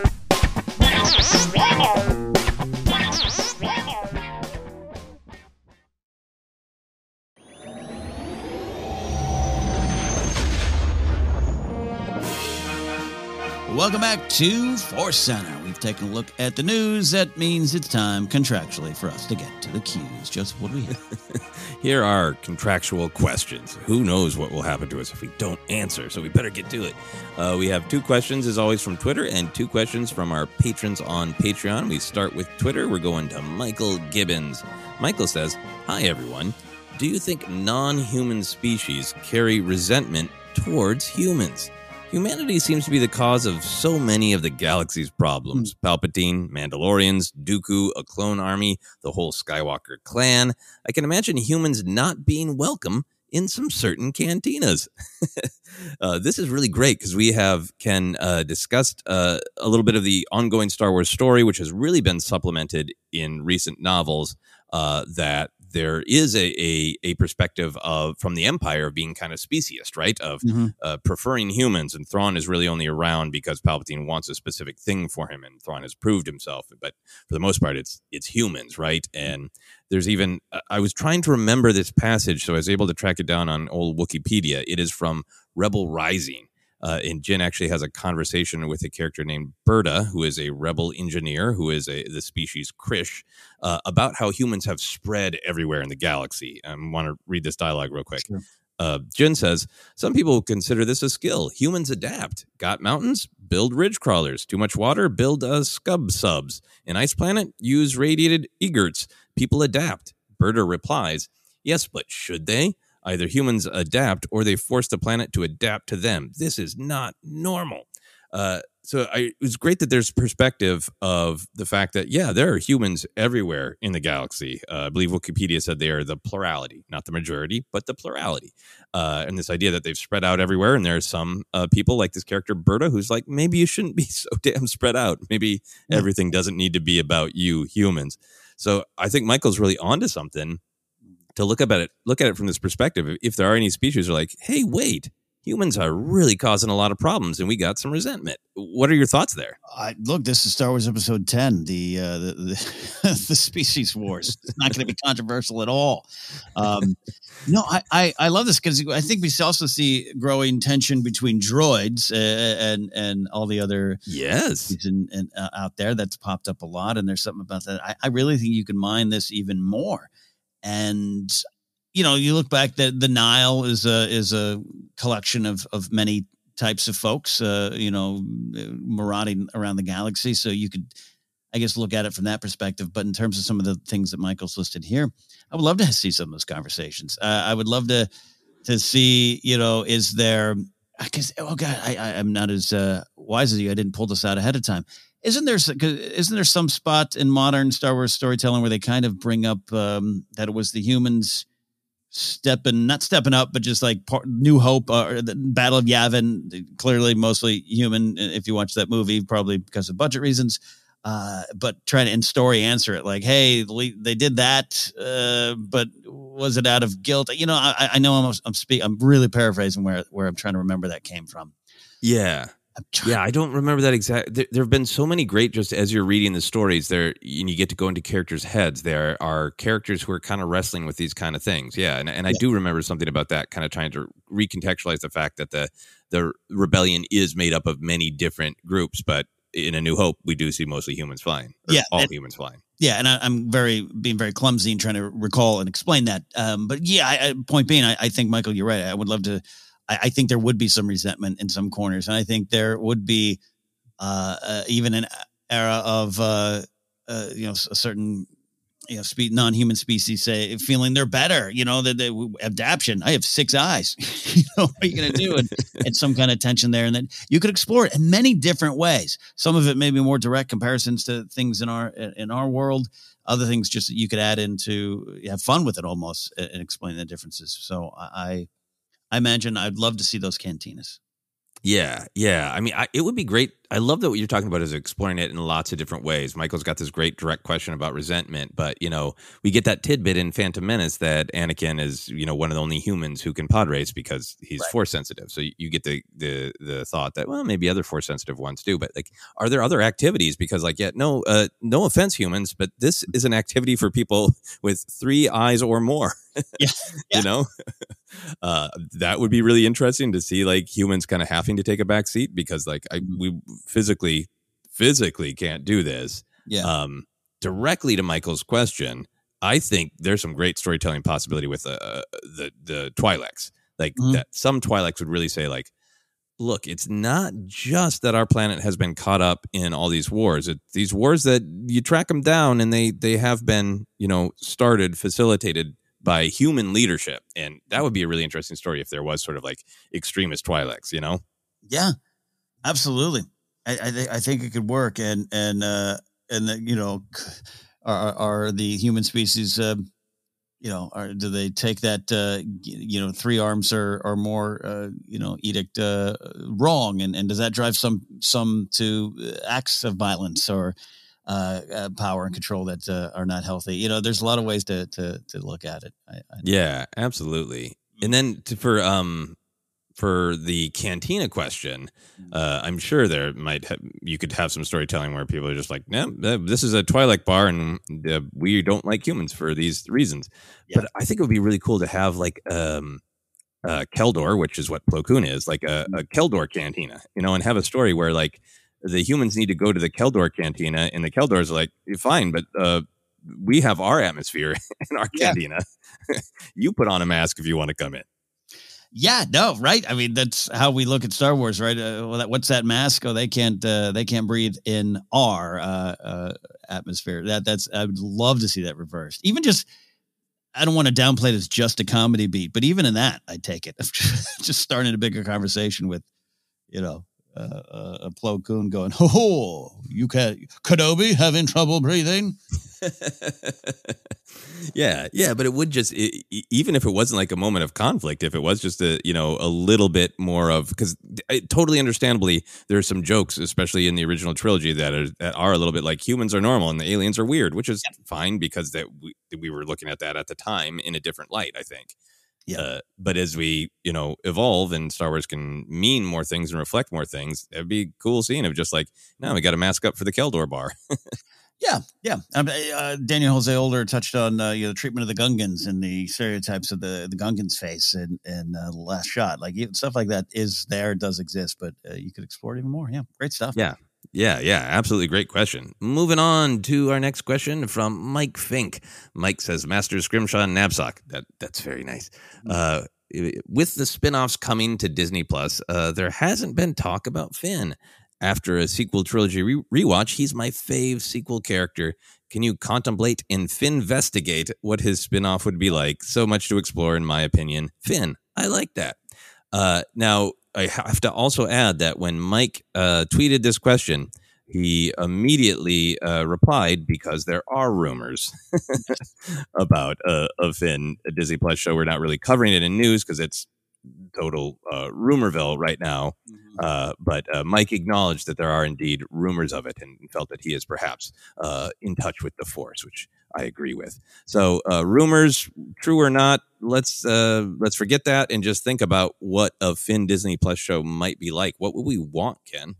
[SPEAKER 5] Welcome back to Force Center. We've taken a look at the news. That means it's time contractually for us to get to the cues. Joseph, what do we have?
[SPEAKER 6] Here are contractual questions. Who knows what will happen to us if we don't answer? So we better get to it. Uh, we have two questions, as always, from Twitter and two questions from our patrons on Patreon. We start with Twitter. We're going to Michael Gibbons. Michael says, Hi, everyone. Do you think non human species carry resentment towards humans? Humanity seems to be the cause of so many of the galaxy's problems. Palpatine, Mandalorians, Dooku, a clone army, the whole Skywalker clan. I can imagine humans not being welcome in some certain cantinas. uh, this is really great because we have Ken uh, discussed uh, a little bit of the ongoing Star Wars story, which has really been supplemented in recent novels. Uh, that there is a, a a perspective of from the Empire of being kind of speciest, right? Of
[SPEAKER 5] Mhm.
[SPEAKER 6] uh, preferring humans, and Thrawn is really only around because Palpatine wants a specific thing for him, and Thrawn has proved himself. But for the most part, it's it's humans, right? And there's even uh, I was trying to remember this passage, so I was able to track it down on old Wookieepedia. It is from Rebel Rising. Uh, and Jyn actually has a conversation with a character named Berta, who is a rebel engineer, who is a the species Krish, uh, about how humans have spread everywhere in the galaxy. I want to read this dialogue real quick. Uh, Jyn says, Some people consider this a skill. Humans adapt. Got mountains? Build ridge crawlers. Too much water? Build uh, scub subs. An ice planet? Use radiated egerts. People adapt. Berta replies, Yes, but should they? Either humans adapt or they force the planet to adapt to them. This is not normal. Uh, so I, it was great that there's perspective of the fact that yeah, there are humans everywhere in the galaxy. Uh, I believe Wookieepedia said they are the plurality, not the majority, but the plurality. Uh, and this idea that they've spread out everywhere, and there are some uh, people like this character Berta, who's like, maybe you shouldn't be so damn spread out. Maybe everything doesn't need to be about you humans. So I think Michael's really onto something to look at it look at it from this perspective if there are any species are like hey wait humans are really causing a lot of problems and we got some resentment what are your thoughts there
[SPEAKER 5] I, look, this is Star Wars Episode Ten, the uh, the, the, the species wars. It's not going to be controversial at all. Um, no, I, I, I love this because I think we also see growing tension between droids uh, and and all the other
[SPEAKER 6] yes
[SPEAKER 5] and, and uh, out there that's popped up a lot. And there's something about that. I, I really think you can mine this even more. And you know, you look back that the Nile is a is a collection of of many types of folks, uh, you know, marauding around the galaxy. So you could, I guess, look at it from that perspective. But in terms of some of the things that Michael's listed here, I would love to see some of those conversations. Uh, I would love to to see, you know, is there? Because oh god, I, I I'm not as uh, wise as you. I didn't pull this out ahead of time. Isn't there? 'cause Isn't there some spot in modern Star Wars storytelling where they kind of bring up um, that it was the humans stepping, not stepping up, but just like part, New Hope uh, or the Battle of Yavin, clearly mostly human. uh, If you watch that movie, probably because of budget reasons. Uh, but trying to in story answer it like, hey, they did that, uh, but was it out of guilt? You know, I, I know I'm I'm speak, I'm really paraphrasing where where I'm trying to remember that came from.
[SPEAKER 6] yeah yeah i don't remember that exact there, there have been so many great just as you're reading the stories there and you get to go into characters heads there are characters who are kind of wrestling with these kind of things yeah and, and i do remember something about that kind of trying to recontextualize the fact that the the rebellion is made up of many different groups but in a new hope we do see mostly humans flying
[SPEAKER 5] Yeah,
[SPEAKER 6] all
[SPEAKER 5] and-
[SPEAKER 6] humans flying
[SPEAKER 5] Yeah, and I, I'm very being very clumsy and trying to recall and explain that. Um, but yeah, I, I, point being, I, I think Michael, you're right. I would love to. I, I think there would be some resentment in some corners, and I think there would be uh, uh, even an era of uh, uh, you know a certain you know spe- non-human species say feeling they're better. You know that they adaptation. I have six eyes. you know what are you going to do? And, and some kind of tension there, and then you could explore it in many different ways. Some of it may be more direct comparisons to things in our in our world. Other things just that you could add into have fun with it almost and and explain the differences. So I I imagine I'd love to see those cantinas.
[SPEAKER 6] Yeah, yeah. I mean, I, it would be great. I love that what you're talking about is exploring it in lots of different ways. Michael's got this great direct question about resentment, but you know, we get that tidbit in Phantom Menace that Anakin is, you know, one of the only humans who can pod race because he's force sensitive. So you- get the the the thought that well, maybe other force sensitive ones do, but like, are there other activities? Because like, yeah, no, uh, no offense, humans, but this is an activity for people with three eyes or more.
[SPEAKER 5] Yeah,
[SPEAKER 6] you know, uh, that would be really interesting to see like humans kind of having to take a back seat because like I we physically physically can't do this.
[SPEAKER 5] Yeah.
[SPEAKER 6] Um, directly to Michael's question, I think there's some great storytelling possibility with uh, the the Twi'leks. Like
[SPEAKER 5] Mhm.
[SPEAKER 6] that, some Twi'leks would really say like, look, it's not just that our planet has been caught up in all these wars. It, these wars that you track them down, and they they have been you know started facilitated by human leadership, and that would be a really interesting story if there was sort of like extremist Twi'leks, you know.
[SPEAKER 5] Yeah, absolutely. I I, thi- I think it could work, and and uh, and the, you know, are are the human species, uh, you know, are do they take that uh, you know three arms or or more, uh, you know, edict uh, wrong, and and does that drive some some to uh, acts of violence or uh, uh, power and control that uh, are not healthy. You know, there's a lot of ways to to to look at it. I, I
[SPEAKER 6] Yeah, absolutely. And then to, for um for the cantina question, uh, I'm sure there might ha- you could have some storytelling where people are just like, "No, this is a Twi'lek bar, and uh, we don't like humans for these reasons." But I think it would be really cool to have like um, uh, Kel Dor, which is what Plo Koon is, like a, a Kel Dor cantina, you know, and have a story where like the humans need to go to the Kel Dor cantina, and the Kel Dors are like, "Fine, but." uh we have our atmosphere in our
[SPEAKER 5] Yeah.
[SPEAKER 6] cantina. you put on a mask if you want to come in.
[SPEAKER 5] Yeah, no, right. I mean, that's how we look at Star Wars, right? Uh, what's that mask? Oh, they can't, uh, they can't breathe in our uh, uh, atmosphere. That that's. I would love to see that reversed. Even just, I don't want to downplay as just a comedy beat, but even in that, I take it. just starting a bigger conversation with, you know, uh, uh, a Plo Koon going, "Oh, you can Kenobi having trouble breathing."
[SPEAKER 6] yeah, yeah, but it would just e- even if it wasn't like a moment of conflict, if it was just a you know a little bit more of because totally understandably there are some jokes, especially in the original trilogy, that are that are a little bit like humans are normal and the aliens are weird, which is fine because that we, we were looking at that at the time in a different light, I think.
[SPEAKER 5] Yeah.
[SPEAKER 6] Uh, but as we, you know, evolve and Star Wars can mean more things and reflect more things, it'd be cool seeing of just like, now we got to mask up for the Kel Dor bar.
[SPEAKER 5] Yeah, yeah. Um, uh, Daniel Jose Older touched on uh, you know, the treatment of the Gungans and the stereotypes of the the Gungans face and and uh, the last shot, like stuff like that is there, does exist, but uh, you could explore it even more. Yeah, great stuff.
[SPEAKER 6] Yeah. Yeah, yeah, absolutely great question. Moving on to our next question from Mike Fink. Mike says Master Scrimshaw and Napzok. That that's very nice. Uh with the spin-offs coming to Disney Plus, uh, there hasn't been talk about Finn. After a sequel trilogy re- rewatch, he's my fave sequel character. Can you contemplate and Finnvestigate what his spin-off would be like? So much to explore, in my opinion. Finn, I like that. Uh, now, I have to also add that when Mike uh, tweeted this question, he immediately uh, replied because there are rumors about uh, a Finn a Disney Plus show. We're not really covering it in news because it's total uh, rumorville right now. Uh, but uh, Mike acknowledged that there are indeed rumors of it and felt that he is perhaps uh, in touch with the Force, which I agree with. So, uh, rumors, true or not, let's uh, let's forget that and just think about what a Finn Disney Plus show might be like. What would we want, Ken?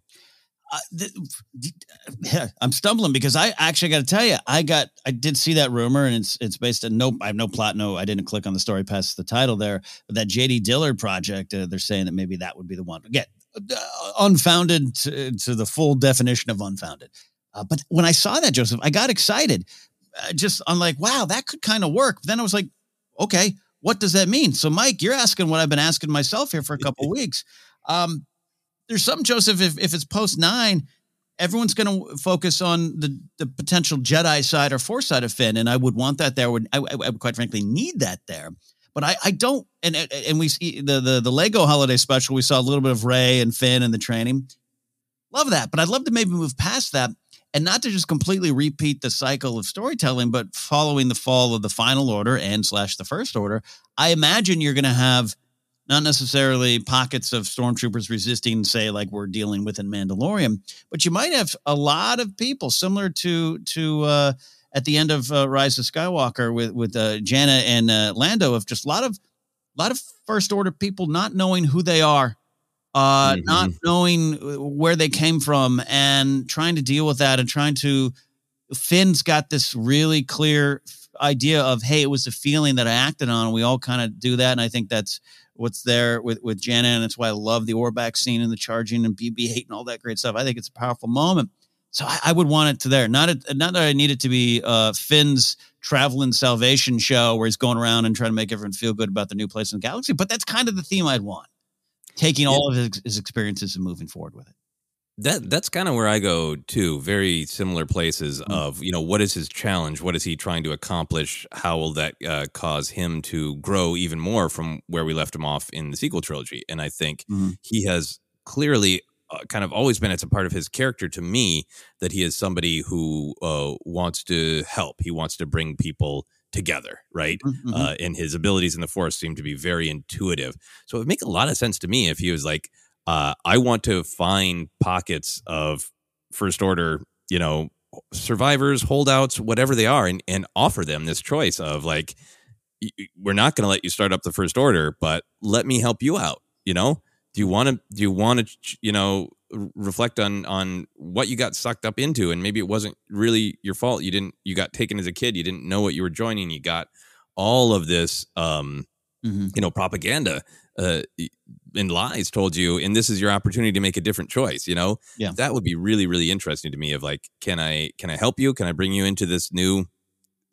[SPEAKER 5] Uh, th- yeah, I'm stumbling because I actually got to tell you, I got, I did see that rumor, and it's it's based on no, I have no plot, no, I didn't click on the story past the title there, but that JD Dillard project, uh, they're saying that maybe that would be the one. Again, uh, unfounded to, to the full definition of unfounded. Uh, but when I saw that, Joseph, I got excited. Uh, just I'm like, wow, that could kind of work. But then I was like, okay, what does that mean? So, Mike, you're asking what I've been asking myself here for a couple weeks. Um, there's some Joseph. If if it's post nine, everyone's going to focus on the the potential Jedi side or Force side of Finn, and I would want that there. Would I, I would quite frankly need that there, but I I don't. And and we see the the the Lego holiday special. We saw a little bit of Rey and Finn and the training. Love that, but I'd love to maybe move past that and not to just completely repeat the cycle of storytelling, but following the fall of the Final Order and slash the First Order. I imagine you're going to have not necessarily pockets of stormtroopers resisting, say, like we're dealing with in Mandalorian, but you might have a lot of people similar to to uh, at the end of uh, Rise of Skywalker with with uh, Jannah and uh, Lando, of just a lot of a lot of First Order people not knowing who they are, uh,
[SPEAKER 6] Mhm.
[SPEAKER 5] not knowing where they came from, and trying to deal with that, and trying to. Finn's got this really clear idea of, hey, it was a feeling that I acted on. And we all kind of do that, and I think that's what's there with with Jannah, and that's why I love the Orbak scene and the charging and BB-8 and all that great stuff. I think it's a powerful moment. So I, I would want it to there. Not a, not that I need it to be uh, Finn's traveling salvation show where he's going around and trying to make everyone feel good about the new place in the galaxy, but that's kind of the theme I'd want. Taking all of his, his experiences and moving forward with it.
[SPEAKER 6] That that's kind of where I go too. Very similar places
[SPEAKER 5] Mm-hmm.
[SPEAKER 6] of you know what is his challenge? What is he trying to accomplish? How will that uh, cause him to grow even more from where we left him off in the sequel trilogy? And I think
[SPEAKER 5] Mhm.
[SPEAKER 6] he has clearly uh, kind of always been it's a part of his character to me that he is somebody who uh, wants to help. He wants to bring people together, right?
[SPEAKER 5] Mhm.
[SPEAKER 6] Uh, and his abilities in the force seem to be very intuitive. So it would make a lot of sense to me if he was like, uh, I want to find pockets of first order, you know, survivors, holdouts, whatever they are, and, and offer them this choice of like, we're not going to let you start up the first order, but let me help you out. You know, do you want to? Do you want to? You know, reflect on on what you got sucked up into, and maybe it wasn't really your fault. You didn't. You got taken as a kid. You didn't know what you were joining. You got all of this, um,
[SPEAKER 5] Mm-hmm.
[SPEAKER 6] you know, propaganda uh, and lies told you, and this is your opportunity to make a different choice. You know,
[SPEAKER 5] Yeah.
[SPEAKER 6] that would be really really interesting to me. Of like, can I can I help you? Can I bring you into this new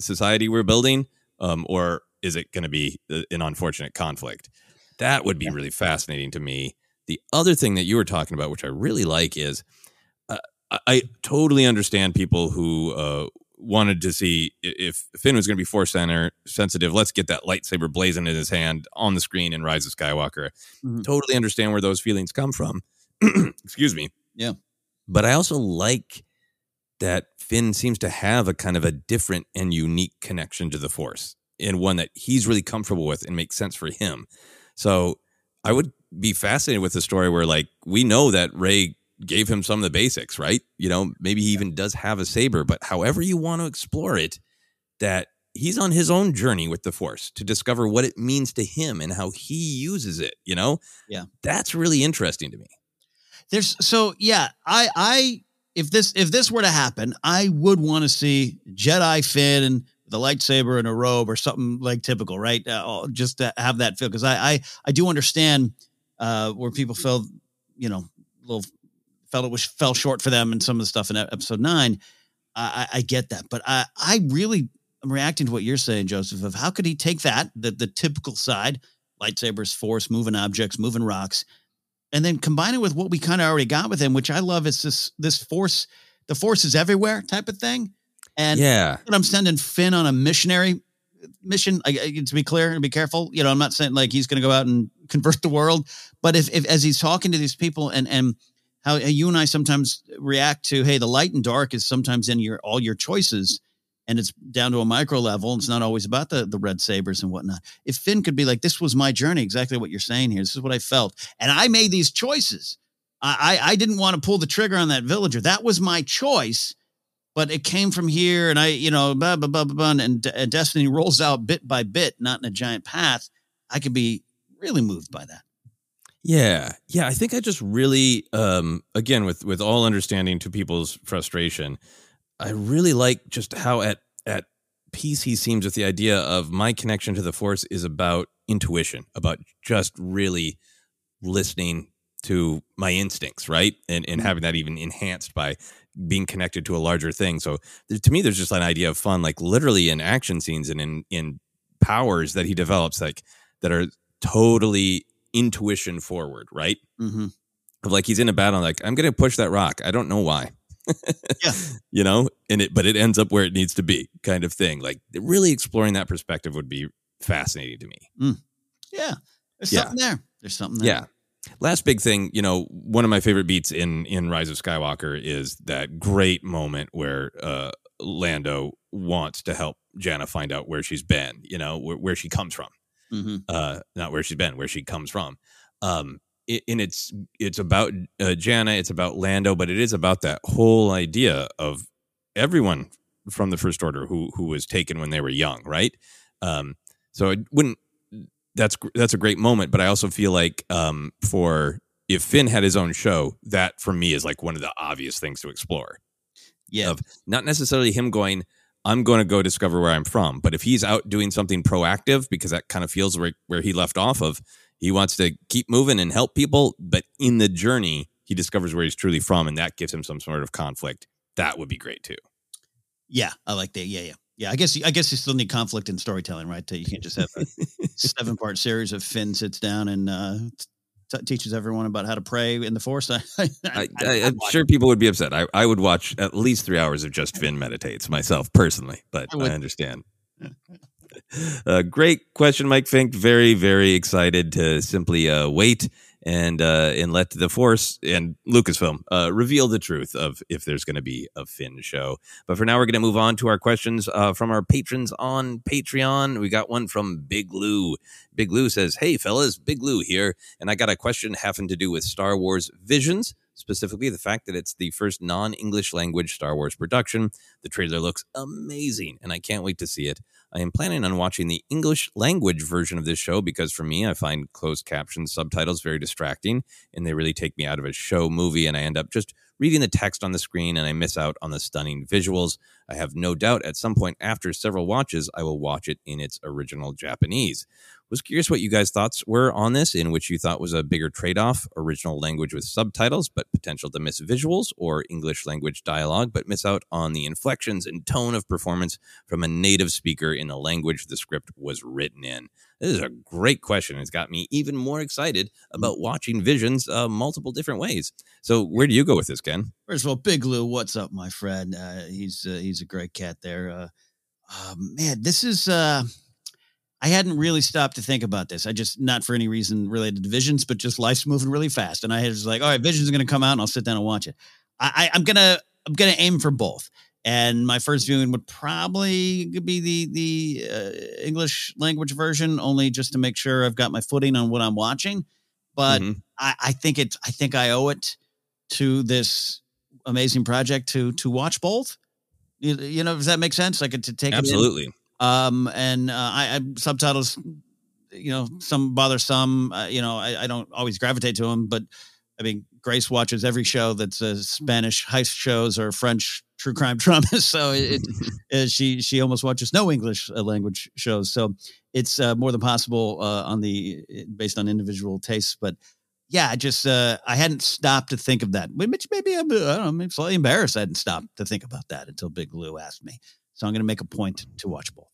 [SPEAKER 6] society we're building, um, or is it going to be uh, an unfortunate conflict? That would be really fascinating to me. The other thing that you were talking about, which I really like, is uh, I, I totally understand people who uh, wanted to see if Finn was going to be force center sensitive. Let's get that lightsaber blazing in his hand on the screen in Rise of Skywalker.
[SPEAKER 5] Mhm.
[SPEAKER 6] Totally understand where those feelings come from. Excuse me.
[SPEAKER 5] Yeah.
[SPEAKER 6] But I also like that Finn seems to have a kind of a different and unique connection to the Force, and one that he's really comfortable with and makes sense for him. So I would be fascinated with the story where, like, we know that Rey gave him some of the basics, right? You know, maybe he even does have a saber, but however you want to explore it, that he's on his own journey with the Force to discover what it means to him and how he uses it. You know,
[SPEAKER 5] Yeah.
[SPEAKER 6] that's really interesting to me.
[SPEAKER 5] There's so yeah, I I if this if this were to happen, I would want to see Jedi Finn and the lightsaber and a robe or something like typical, right? Uh, just to have that feel because I, I I do understand uh, where people feel you know a little felt it was fell short for them and some of the stuff in episode nine. I, I I get that, but I I really am reacting to what you're saying, Joseph. Of how could he take that the the typical side lightsabers, force, moving objects, moving rocks, and then combine it with what we kind of already got with him, which I love is this this force, the force is everywhere type of thing. And
[SPEAKER 6] Yeah.
[SPEAKER 5] I'm sending Finn on a missionary mission. I, I- to be clear and be careful, you know, I'm not saying like he's going to go out and convert the world, but if, if as he's talking to these people and and how you and I sometimes react to, hey, the light and dark is sometimes in your all your choices, and it's down to a micro level. It's not always about the the red sabers and whatnot. If Finn could be like, this was my journey, exactly what you're saying here. This is what I felt, and I made these choices. I I, I didn't want to pull the trigger on that villager. That was my choice but it came from here and I, you know, blah, blah, blah, blah, blah, and, and Destiny rolls out bit by bit, not in a giant path. I could be really moved by that.
[SPEAKER 6] Yeah. Yeah. I think I just really, um, again, with, with all understanding to people's frustration, I really like just how at, at peace he seems with the idea of my connection to the force is about intuition, about just really listening to my instincts, right? And, and having that even enhanced by being connected to a larger thing. So to me, there's just an idea of fun, like literally in action scenes and in, in powers that he develops, like that are totally intuition forward, right?
[SPEAKER 5] Mm-hmm.
[SPEAKER 6] Of like he's in a battle, like I'm going to push that rock. I don't know why.
[SPEAKER 5] Yeah.
[SPEAKER 6] you know, and it, but it ends up where it needs to be, kind of thing. Like really exploring that perspective would be fascinating to me.
[SPEAKER 5] Yeah. There's
[SPEAKER 6] Yeah.
[SPEAKER 5] something there. There's something there.
[SPEAKER 6] Yeah. Last big thing, you know, one of my favorite beats in in Rise of Skywalker is that great moment where uh Lando wants to help Jannah find out where she's been, you know, where, where she comes from.
[SPEAKER 5] Mm-hmm.
[SPEAKER 6] Uh not where she's been, where she comes from. Um it, and it's it's about uh, Jannah, it's about Lando, but it is about that whole idea of everyone from the First Order who who was taken when they were young, right? Um, so it wouldn't. That's that's a great moment, but I also feel like um, for if Finn had his own show, that for me is like one of the obvious things to explore.
[SPEAKER 5] Yeah.
[SPEAKER 6] Of not necessarily him going, I'm going to go discover where I'm from, but if he's out doing something proactive, because that kind of feels where where he left off of, he wants to keep moving and help people, but in the journey, he discovers where he's truly from, and that gives him some sort of conflict. That would be great too.
[SPEAKER 5] Yeah. I like that. Yeah. Yeah. Yeah. I guess, I guess you still need conflict in storytelling, right? You can't just have a seven part series of Finn sits down and, uh, t- teaches everyone about how to pray in the forest. I,
[SPEAKER 6] I, I, I'm sure people would be upset. I, I would watch at least three hours of just Finn meditates myself personally, but
[SPEAKER 5] I
[SPEAKER 6] I, understand. uh, great question, Mike Fink. Very, very excited to simply uh, wait and uh, and let the Force and Lucasfilm uh, reveal the truth of if there's going to be a Finn show. But for now, we're going to move on to our questions uh, from our patrons on Patreon. We got one from Big Lou. Big Lou says, "Hey fellas, Big Lou here, and I got a question having to do with Star Wars Visions." specifically the fact that it's the first non English language Star Wars production. The trailer looks amazing, and I can't wait to see it. I am planning on watching the English language version of this show because for me, I find closed caption subtitles very distracting and they really take me out of a show movie, and I end up just reading the text on the screen and I miss out on the stunning visuals. I have no doubt at some point after several watches, I will watch it in its original Japanese. Was curious what you guys' thoughts were on this, in which you thought was a bigger trade off original language with subtitles, but potential to miss visuals, or English language dialogue, but miss out on the inflections and tone of performance from a native speaker in the language the script was written in. This is a great question. It's got me even more excited about watching Visions uh, multiple different ways. So, where do you go with this, Ken?
[SPEAKER 5] First of all, Big Lou, what's up, my friend? Uh, he's uh, he's a great cat there. Uh, uh, man, this is. I hadn't really stopped to think about this. I just not for any reason related to Visions, but just life's moving really fast, and I was like, all right, Visions are going to come out, and I'll sit down and watch it. I, I, I'm gonna I'm gonna aim for both. And my first viewing would probably be the the uh, English language version, only just to make sure I've got my footing on what I'm watching. But
[SPEAKER 6] Mhm.
[SPEAKER 5] I, I think it's I think I owe it to this amazing project to to watch both. You, you know, does that make sense? Like to take?
[SPEAKER 6] Absolutely.
[SPEAKER 5] Um, and uh, I, I subtitles, you know, some bother some. Uh, you know, I, I don't always gravitate to them, but I mean, Grace watches every show that's uh, Spanish heist shows or French true crime dramas. So it, it uh, she she almost watches no English uh, language shows. So it's uh, more than possible uh, on the based on individual tastes, but. Yeah, I just uh, I hadn't stopped to think of that. Which maybe I'm, I don't know, maybe slightly embarrassed. I hadn't stopped to think about that until Big Lou asked me. So I'm going to make a point to watch both.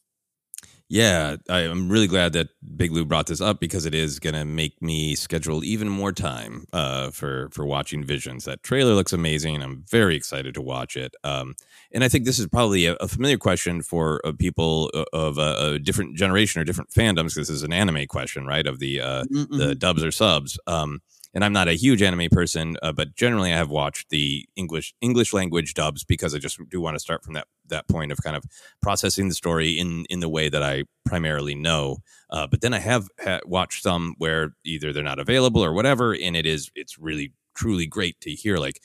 [SPEAKER 6] Yeah, I, I'm really glad that Big Lou brought this up because it is going to make me schedule even more time uh, for for watching Visions. That trailer looks amazing. I'm very excited to watch it. Um, and I think this is probably a, a familiar question for uh, people uh, of a, a different generation or different fandoms. This is an anime question, right? Of the uh, the dubs or subs. Um, and I'm not a huge anime person, uh, but generally I have watched the English English language dubs because I just do want to start from that that point of kind of processing the story in in the way that I primarily know. Uh, but then I have ha- watched some where either they're not available or whatever, and it is it's really truly great to hear like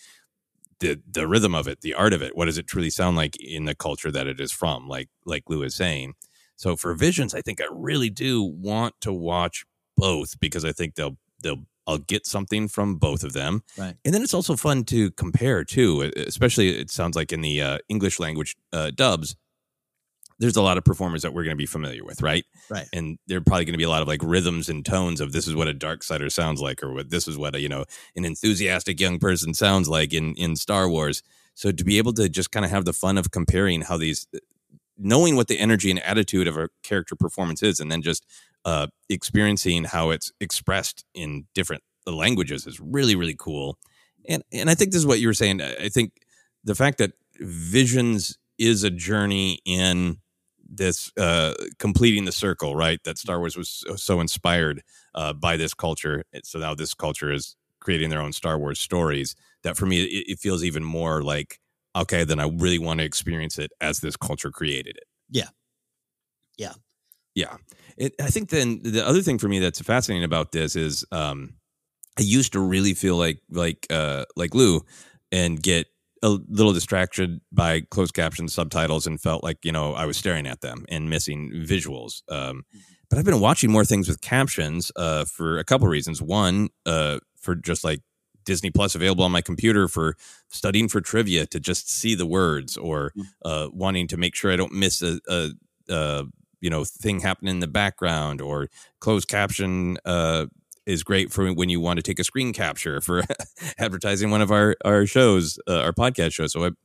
[SPEAKER 6] the the rhythm of it, the art of it. What does it truly sound like in the culture that it is from? Like like Lou is saying. So for Visions, I think I really do want to watch both because I think they'll they'll I'll get something from both of them.
[SPEAKER 5] Right.
[SPEAKER 6] And then it's also fun to compare too, especially it sounds like in the uh, English language uh, dubs. There's a lot of performers that we're going to be familiar with, right?
[SPEAKER 5] Right.
[SPEAKER 6] And there are probably going to be a lot of like rhythms and tones of this is what a dark sider sounds like, or what this is what a you know an enthusiastic young person sounds like in in Star Wars. So to be able to just kind of have the fun of comparing how these, knowing what the energy and attitude of a character performance is, and then just uh, experiencing how it's expressed in different languages is really really cool. And and I think this is what you were saying. I think the fact that Visions is a journey in this uh, completing the circle, right? That Star Wars was so, so inspired uh, by this culture, so now this culture is creating their own Star Wars stories. That for me, it, it feels even more like okay, then I really want to experience it as this culture created it.
[SPEAKER 5] Yeah. Yeah.
[SPEAKER 6] Yeah. It, I think then the other thing for me that's fascinating about this is um, I used to really feel like like uh, like Lou and get a little distracted by closed caption subtitles and felt like you know I was staring at them and missing visuals. Um, but I've been watching more things with captions uh, for a couple reasons. One, uh, for just like Disney Plus available on my computer for studying for trivia to just see the words or uh, wanting to make sure I don't miss a, a, a you know thing happening in the background or closed caption uh, is great for when you want to take a screen capture for advertising one of our our shows, uh, our podcast shows. So I've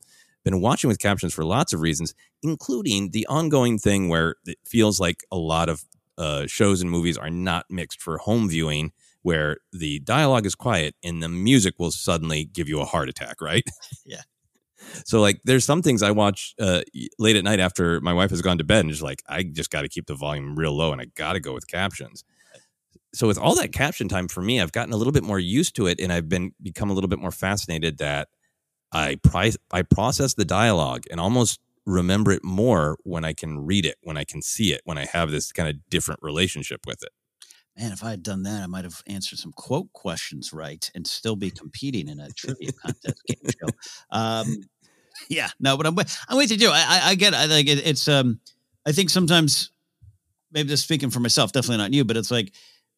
[SPEAKER 6] been watching with captions for lots of reasons, including the ongoing thing where it feels like a lot of uh, shows and movies are not mixed for home viewing, where the dialogue is quiet and the music will suddenly give you a heart attack, right?
[SPEAKER 5] Yeah.
[SPEAKER 6] So like, there's some things I watch uh, late at night after my wife has gone to bed, and just like I just got to keep the volume real low, and I got to go with captions. So with all that caption time for me, I've gotten a little bit more used to it, and I've been become a little bit more fascinated that I price I process the dialogue and almost remember it more when I can read it, when I can see it, when I have this kind of different relationship with it.
[SPEAKER 5] Man, if I had done that, I might have answered some quote questions right and still be competing in a trivia contest game show. Um, yeah, no, but I'm I'm with you too. I I, I get I like it, it's um I think sometimes maybe just speaking for myself, definitely not you, but it's like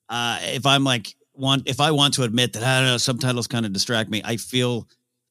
[SPEAKER 5] uh if I'm like want if I want to admit that I don't know subtitles kind of distract me, I feel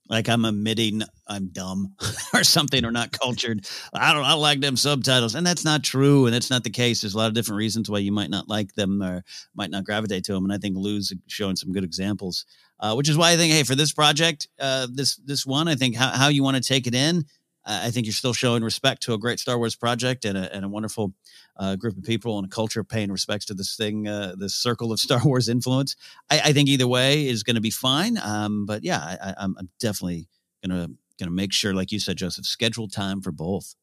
[SPEAKER 5] like I'm admitting I'm dumb or something or not cultured. I don't I like them subtitles. And that's not true. And that's not the case. There's a lot of different reasons why you might not like them or might not gravitate to them. And I think Lou's showing some good examples. Uh, which is why I think, hey, for this project, uh, this this one, I think how, how you want to take it in, uh, I think you're still showing respect to a great Star Wars project and a, and a wonderful uh, group of people and a culture paying respects to this thing, uh, this circle of Star Wars influence. I, I think either way is going to be fine. Um, but yeah, I, I'm definitely gonna gonna make sure, like you said, Joseph, schedule time for both.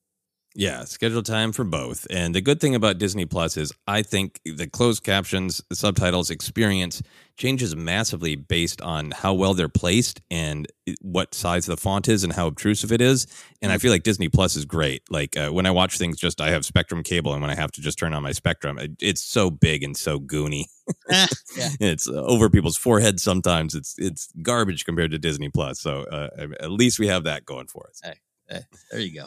[SPEAKER 6] Yeah, schedule time for both. And the good thing about Disney Plus is I think the closed captions, the subtitles experience changes massively based on how well they're placed and what size the font is and how obtrusive it is. And I feel like Disney Plus is great. Like uh, when I watch things, just I have Spectrum cable, and when I have to just turn on my Spectrum, it, it's so big and so goony.
[SPEAKER 5] yeah.
[SPEAKER 6] it's uh, over people's foreheads sometimes. It's it's garbage compared to Disney Plus. So uh, at least we have that going for us.
[SPEAKER 5] Hey, hey, there you go.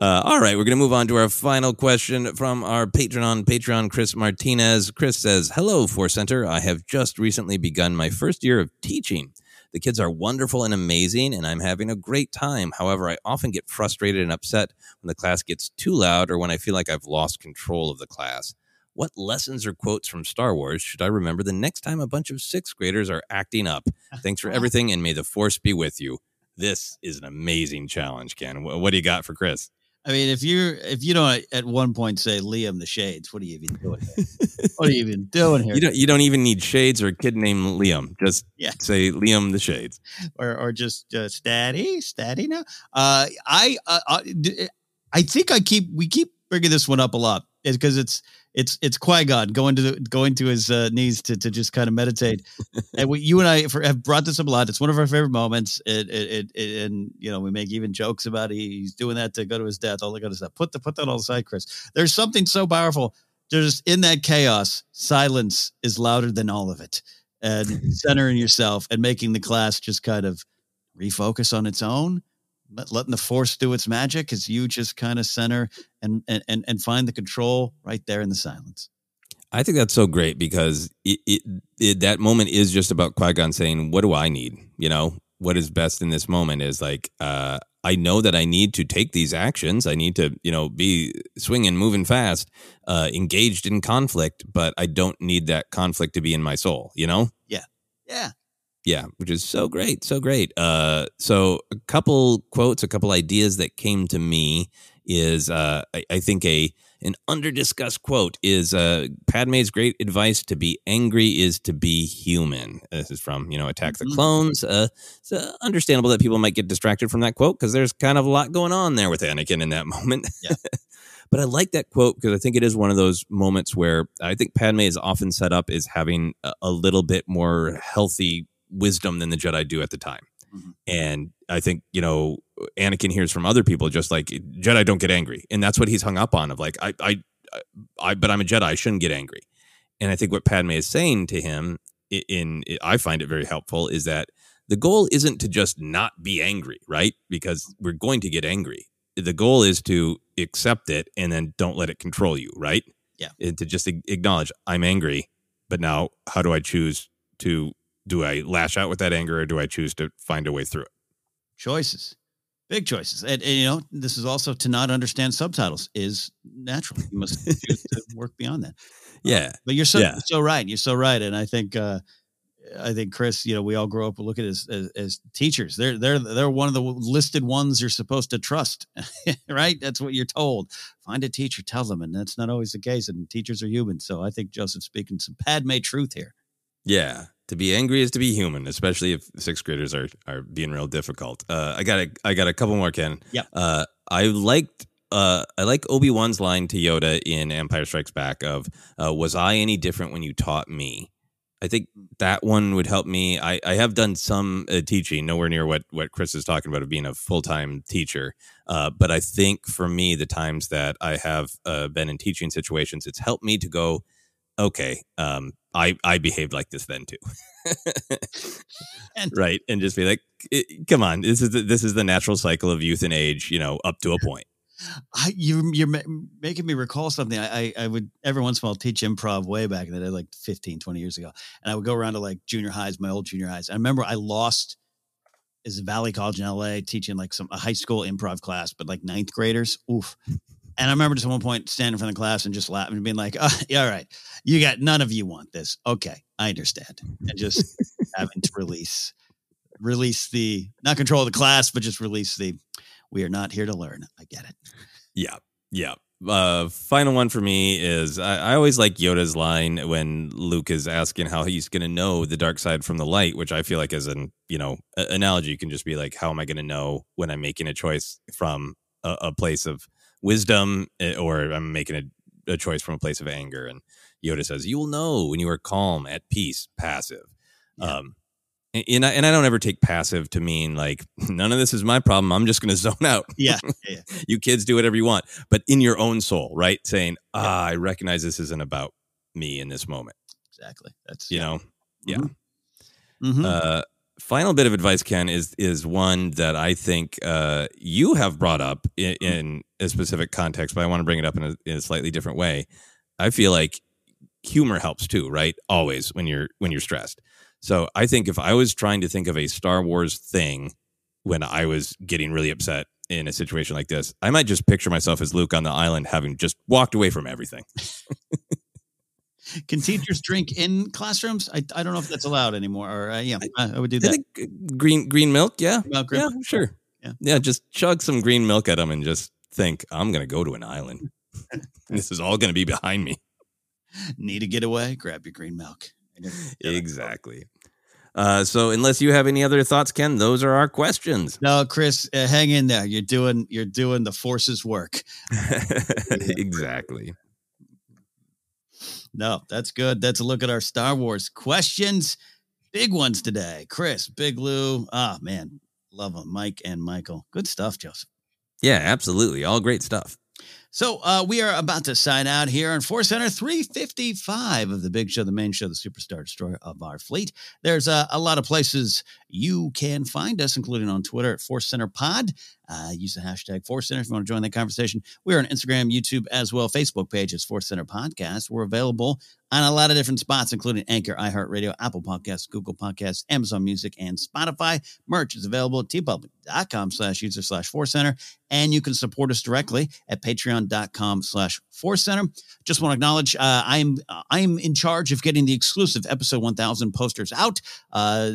[SPEAKER 6] Uh, all right, we're going to move on to our final question from our patron on Patreon, Chris Martinez. Chris says, Hello, Force Center. I have just recently begun my first year of teaching. The kids are wonderful and amazing, and I'm having a great time. However, I often get frustrated and upset when the class gets too loud or when I feel like I've lost control of the class. What lessons or quotes from Star Wars should I remember the next time a bunch of sixth graders are acting up? Thanks for everything, and may the Force be with you. This is an amazing challenge, Ken. What do you got for Chris?
[SPEAKER 5] I mean, if you if you don't at one point say Liam the Shades, what are you even doing? Here? what are you even doing here?
[SPEAKER 6] You don't you don't even need shades or a kid named Liam. Just
[SPEAKER 5] Yeah.
[SPEAKER 6] say Liam the Shades.
[SPEAKER 5] or or just uh, steady, steady now. Uh, I uh, uh, I think I keep we keep bringing this one up a lot is because it's it's it's Qui Gon going to the, going to his uh, knees to to just kind of meditate, and we, you and I for, have brought this up a lot. It's one of our favorite moments. It, it, it, and you know we make even jokes about it. he's doing that to go to his death. All that kind of stuff. Put the put that on the side, Chris. There's something so powerful. There's in that chaos, silence is louder than all of it, and centering yourself and making the class just kind of refocus on its own letting the force do its magic as you just kind of center and, and and and find the control right there in the silence
[SPEAKER 6] I think that's so great because it, it, it that moment is just about Qui Gon saying, "What do I need? You know, what is best in this moment is like, uh, I know that I need to take these actions. I need to, you know, be swinging, moving fast, uh, engaged in conflict, but I don't need that conflict to be in my soul. You know,
[SPEAKER 5] yeah yeah
[SPEAKER 6] yeah, which is so great, so great. Uh, so a couple quotes, a couple ideas that came to me is uh, I, I think a an underdiscussed quote is uh, Padme's great advice to be angry is to be human. This is from you know Attack the
[SPEAKER 5] Mhm.
[SPEAKER 6] Clones. Uh, it's uh, understandable that people might get distracted from that quote because there's kind of a lot going on there with Anakin in that moment.
[SPEAKER 5] Yeah.
[SPEAKER 6] But I like that quote because I think it is one of those moments where I think Padme is often set up as having a, a little bit more healthy wisdom than the Jedi do at the time.
[SPEAKER 5] Mhm.
[SPEAKER 6] And I think, you know, Anakin hears from other people just like Jedi don't get angry. And that's what he's hung up on of like, I, I, I, but I'm a Jedi. I shouldn't get angry. And I think what Padme is saying to him i- in, I find it very helpful is that the goal isn't to just not be angry, right? Because we're going to get angry. The goal is to accept it and then don't let it control you, right?
[SPEAKER 5] Yeah.
[SPEAKER 6] And to just acknowledge I'm angry, but now how do I choose to do I lash out with that anger or do I choose to find a way through it?
[SPEAKER 5] choices big choices and, and, you know this is also to not understand subtitles is natural you must choose to work beyond that
[SPEAKER 6] Yeah.
[SPEAKER 5] but you're so
[SPEAKER 6] Yeah.
[SPEAKER 5] so right you're so right and i think uh I think Chris, you know, we all grow up and look at it as, as, as teachers. They're they're they're one of the listed ones you're supposed to trust, right? That's what you're told. Find a teacher, tell them, and that's not always the case. And teachers are human, so I think Joseph's speaking some Padme truth here.
[SPEAKER 6] Yeah. To be angry is to be human, especially if sixth graders are are being real difficult. Uh, I got a I got a couple more, Ken.
[SPEAKER 5] Yeah.
[SPEAKER 6] Uh, I liked uh, I like Obi Wan's line to Yoda in Empire Strikes Back of uh, "Was I any different when you taught me?" I think that one would help me. I, I have done some uh, teaching, nowhere near what what Chris is talking about of being a full time teacher. Uh, but I think for me, the times that I have uh, been in teaching situations, it's helped me to go okay, um, I I behaved like this then too.
[SPEAKER 5] And-
[SPEAKER 6] right, and just be like, come on, this is the, this is the natural cycle of youth and age, you know, up to a point.
[SPEAKER 5] I, you, you're ma- making me recall something. I, I, I would every once in a while teach improv way back in the day, like 15, 20 years ago. And I would go around to like junior highs, my old junior highs. I remember I lost is Valley College in LA teaching like some a high school improv class, but like ninth graders. Oof. And I remember just at one point standing in front of the class and just laughing and being like, oh, yeah, all right, you got none of you want this. Okay, I understand. And just having to release release the not control the class, but just release the we are not here to learn. I get it.
[SPEAKER 6] Yeah, yeah. Uh, final one for me is I, I always like Yoda's line when Luke is asking how he's going to know the dark side from the light, which I feel like as an you know a- analogy can just be like, how am I going to know when I'm making a choice from a, a place of wisdom eh, or I'm making a, a choice from a place of anger? And Yoda says, "You will know when you are calm, at peace, passive." Um, and- I, and I don't ever take passive to mean like none of this is my problem. I'm just going to zone out.
[SPEAKER 5] Yeah, yeah.
[SPEAKER 6] you kids do whatever you want, but in your own soul, right? Saying, ah, I recognize this isn't about me in this moment.
[SPEAKER 5] Exactly. That's
[SPEAKER 6] You know, yeah.
[SPEAKER 5] Mhm.
[SPEAKER 6] Uh, final bit of advice, Ken, is is one that I think uh, you have brought up in, in a specific context, but I want to bring it up in a, in a slightly different way. I feel like humor helps too, right? Always when you're when you're stressed. So I think if I was trying to think of a Star Wars thing when I was getting really upset in a situation like this, I might just picture myself as Luke on the island having just walked away from everything.
[SPEAKER 5] Can teachers drink in classrooms? I, I don't know if that's allowed anymore. Or uh, yeah, I, I would do that.
[SPEAKER 6] uh, green green milk, yeah,
[SPEAKER 5] Milk,
[SPEAKER 6] yeah,
[SPEAKER 5] milk.
[SPEAKER 6] sure,
[SPEAKER 5] Yeah.
[SPEAKER 6] yeah. Just chug some green milk at them and just think, I'm gonna go to an island. this is all gonna be behind me.
[SPEAKER 5] Need a getaway? Grab your green milk.
[SPEAKER 6] Exactly. Uh, so, unless you have any other thoughts, Ken, those are our questions.
[SPEAKER 5] No, Chris, uh, hang in there. You're doing you're doing the forces work.
[SPEAKER 6] exactly.
[SPEAKER 5] No, that's good. That's a look at our Star Wars questions. Big ones today. Chris, Big Lou. Ah, man. Love them. Mike and Michael. Good stuff, Joseph.
[SPEAKER 6] Yeah, absolutely. All great stuff.
[SPEAKER 5] So uh, we are about to sign out here on Force Center 355 of the big show, the main show, the superstar destroyer of our fleet. There's uh, a lot of places you can find us, including on Twitter at Force Center Pod. Uh, use the hashtag Force Center if you want to join that conversation. We're on Instagram, YouTube, as well. Facebook page is Force Center Podcast. We're available on a lot of different spots, including Anchor, iHeartRadio, Apple Podcasts, Google Podcasts, Amazon Music, and Spotify. Merch is available at teepublic.com slash user slash Force Center. And you can support us directly at patreon.com slash Force Center. Just want to acknowledge uh, I'm I'm in charge of getting the exclusive episode 1000 posters out. Uh,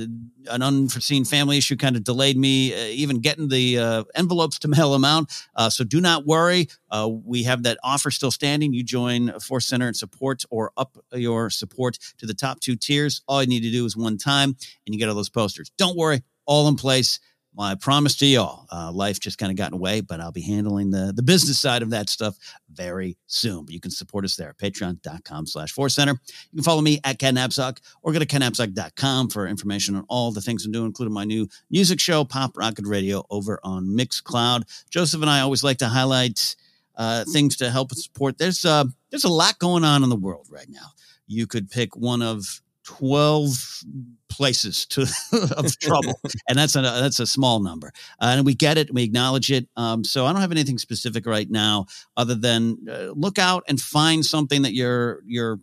[SPEAKER 5] an unforeseen family issue kind of delayed me uh, even getting the uh, envelopes to mail them out. Uh, so do not worry. Uh, we have that offer still standing. You join Force Center and support or up your support to the top two tiers. All you need to do is one time and you get all those posters. Don't worry, all in place. My promise to y'all, uh, life just kind of got in the way, but I'll be handling the, the business side of that stuff very soon. But you can support us there at patreon.com slash force center. You can follow me at Ken Napzok or go to kennapzok.com for information on all the things I'm doing, including my new music show, Pop Rocket Radio, over on Mixcloud. Joseph and I always like to highlight uh, things to help support. There's uh, there's a lot going on in the world right now. You could pick one of 12 places to of trouble. And that's a that's a small number. Uh, and we get it we acknowledge it. Um, so i don't have anything specific right now other than uh, look out and find something that your your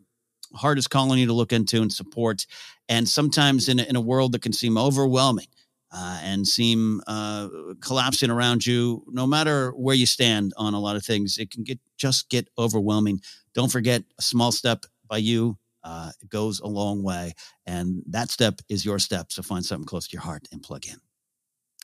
[SPEAKER 5] heart is calling you to look into and support. And sometimes in a, in a world that can seem overwhelming uh, and seem uh, collapsing around you no matter where you stand on a lot of things it can get just get overwhelming. Don't forget a small step by you uh, it goes a long way. And that step is your step. So find something close to your heart and plug in.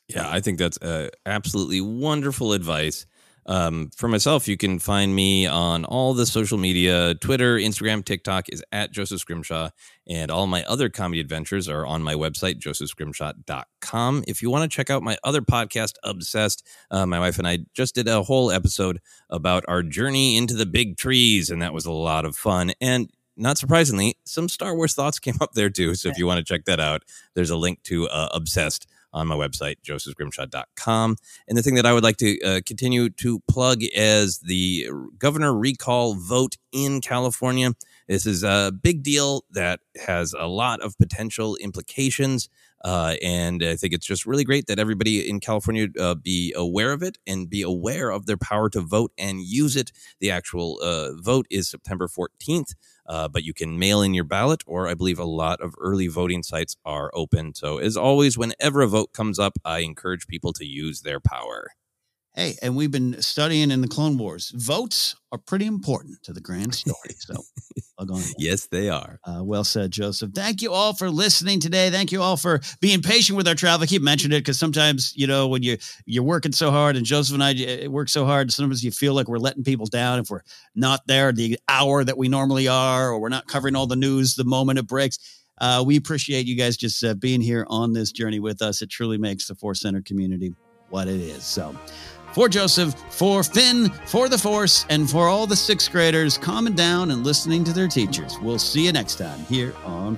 [SPEAKER 6] Yeah, I think that's uh, absolutely wonderful advice. Um, for myself, you can find me on all the social media Twitter, Instagram, TikTok is at Joseph Scrimshaw. And all my other comedy adventures are on my website, josephscrimshaw.com. If you want to check out my other podcast, Obsessed, uh, my wife and I just did a whole episode about our journey into the big trees, and that was a lot of fun. And not surprisingly, some Star Wars thoughts came up there too. So if you want to check that out, there's a link to uh, Obsessed on my website, josephscrimshaw.com. And the thing that I would like to uh, continue to plug is the governor recall vote in California. This is a big deal that has a lot of potential implications. Uh, and I think it's just really great that everybody in California uh, be aware of it and be aware of their power to vote and use it. The actual uh, vote is September 14th, uh, but you can mail in your ballot, or I believe a lot of early voting sites are open. So, as always, whenever a vote comes up, I encourage people to use their power.
[SPEAKER 5] Hey, and we've been studying in the Clone Wars. Votes are pretty important to the grand story. So.
[SPEAKER 6] Yes, they are.
[SPEAKER 5] Uh, well said, Joseph. Thank you all for listening today. Thank you all for being patient with our travel. I keep mentioning it because sometimes, you know, when you you're working so hard, and Joseph and I work so hard, sometimes you feel like we're letting people down if we're not there the hour that we normally are, or we're not covering all the news the moment it breaks. Uh, we appreciate you guys just uh, being here on this journey with us. It truly makes the Force Center community what it is. So, for Joseph, for Finn, for the Force, and for all the sixth graders calming down and listening to their teachers. We'll see you next time here on.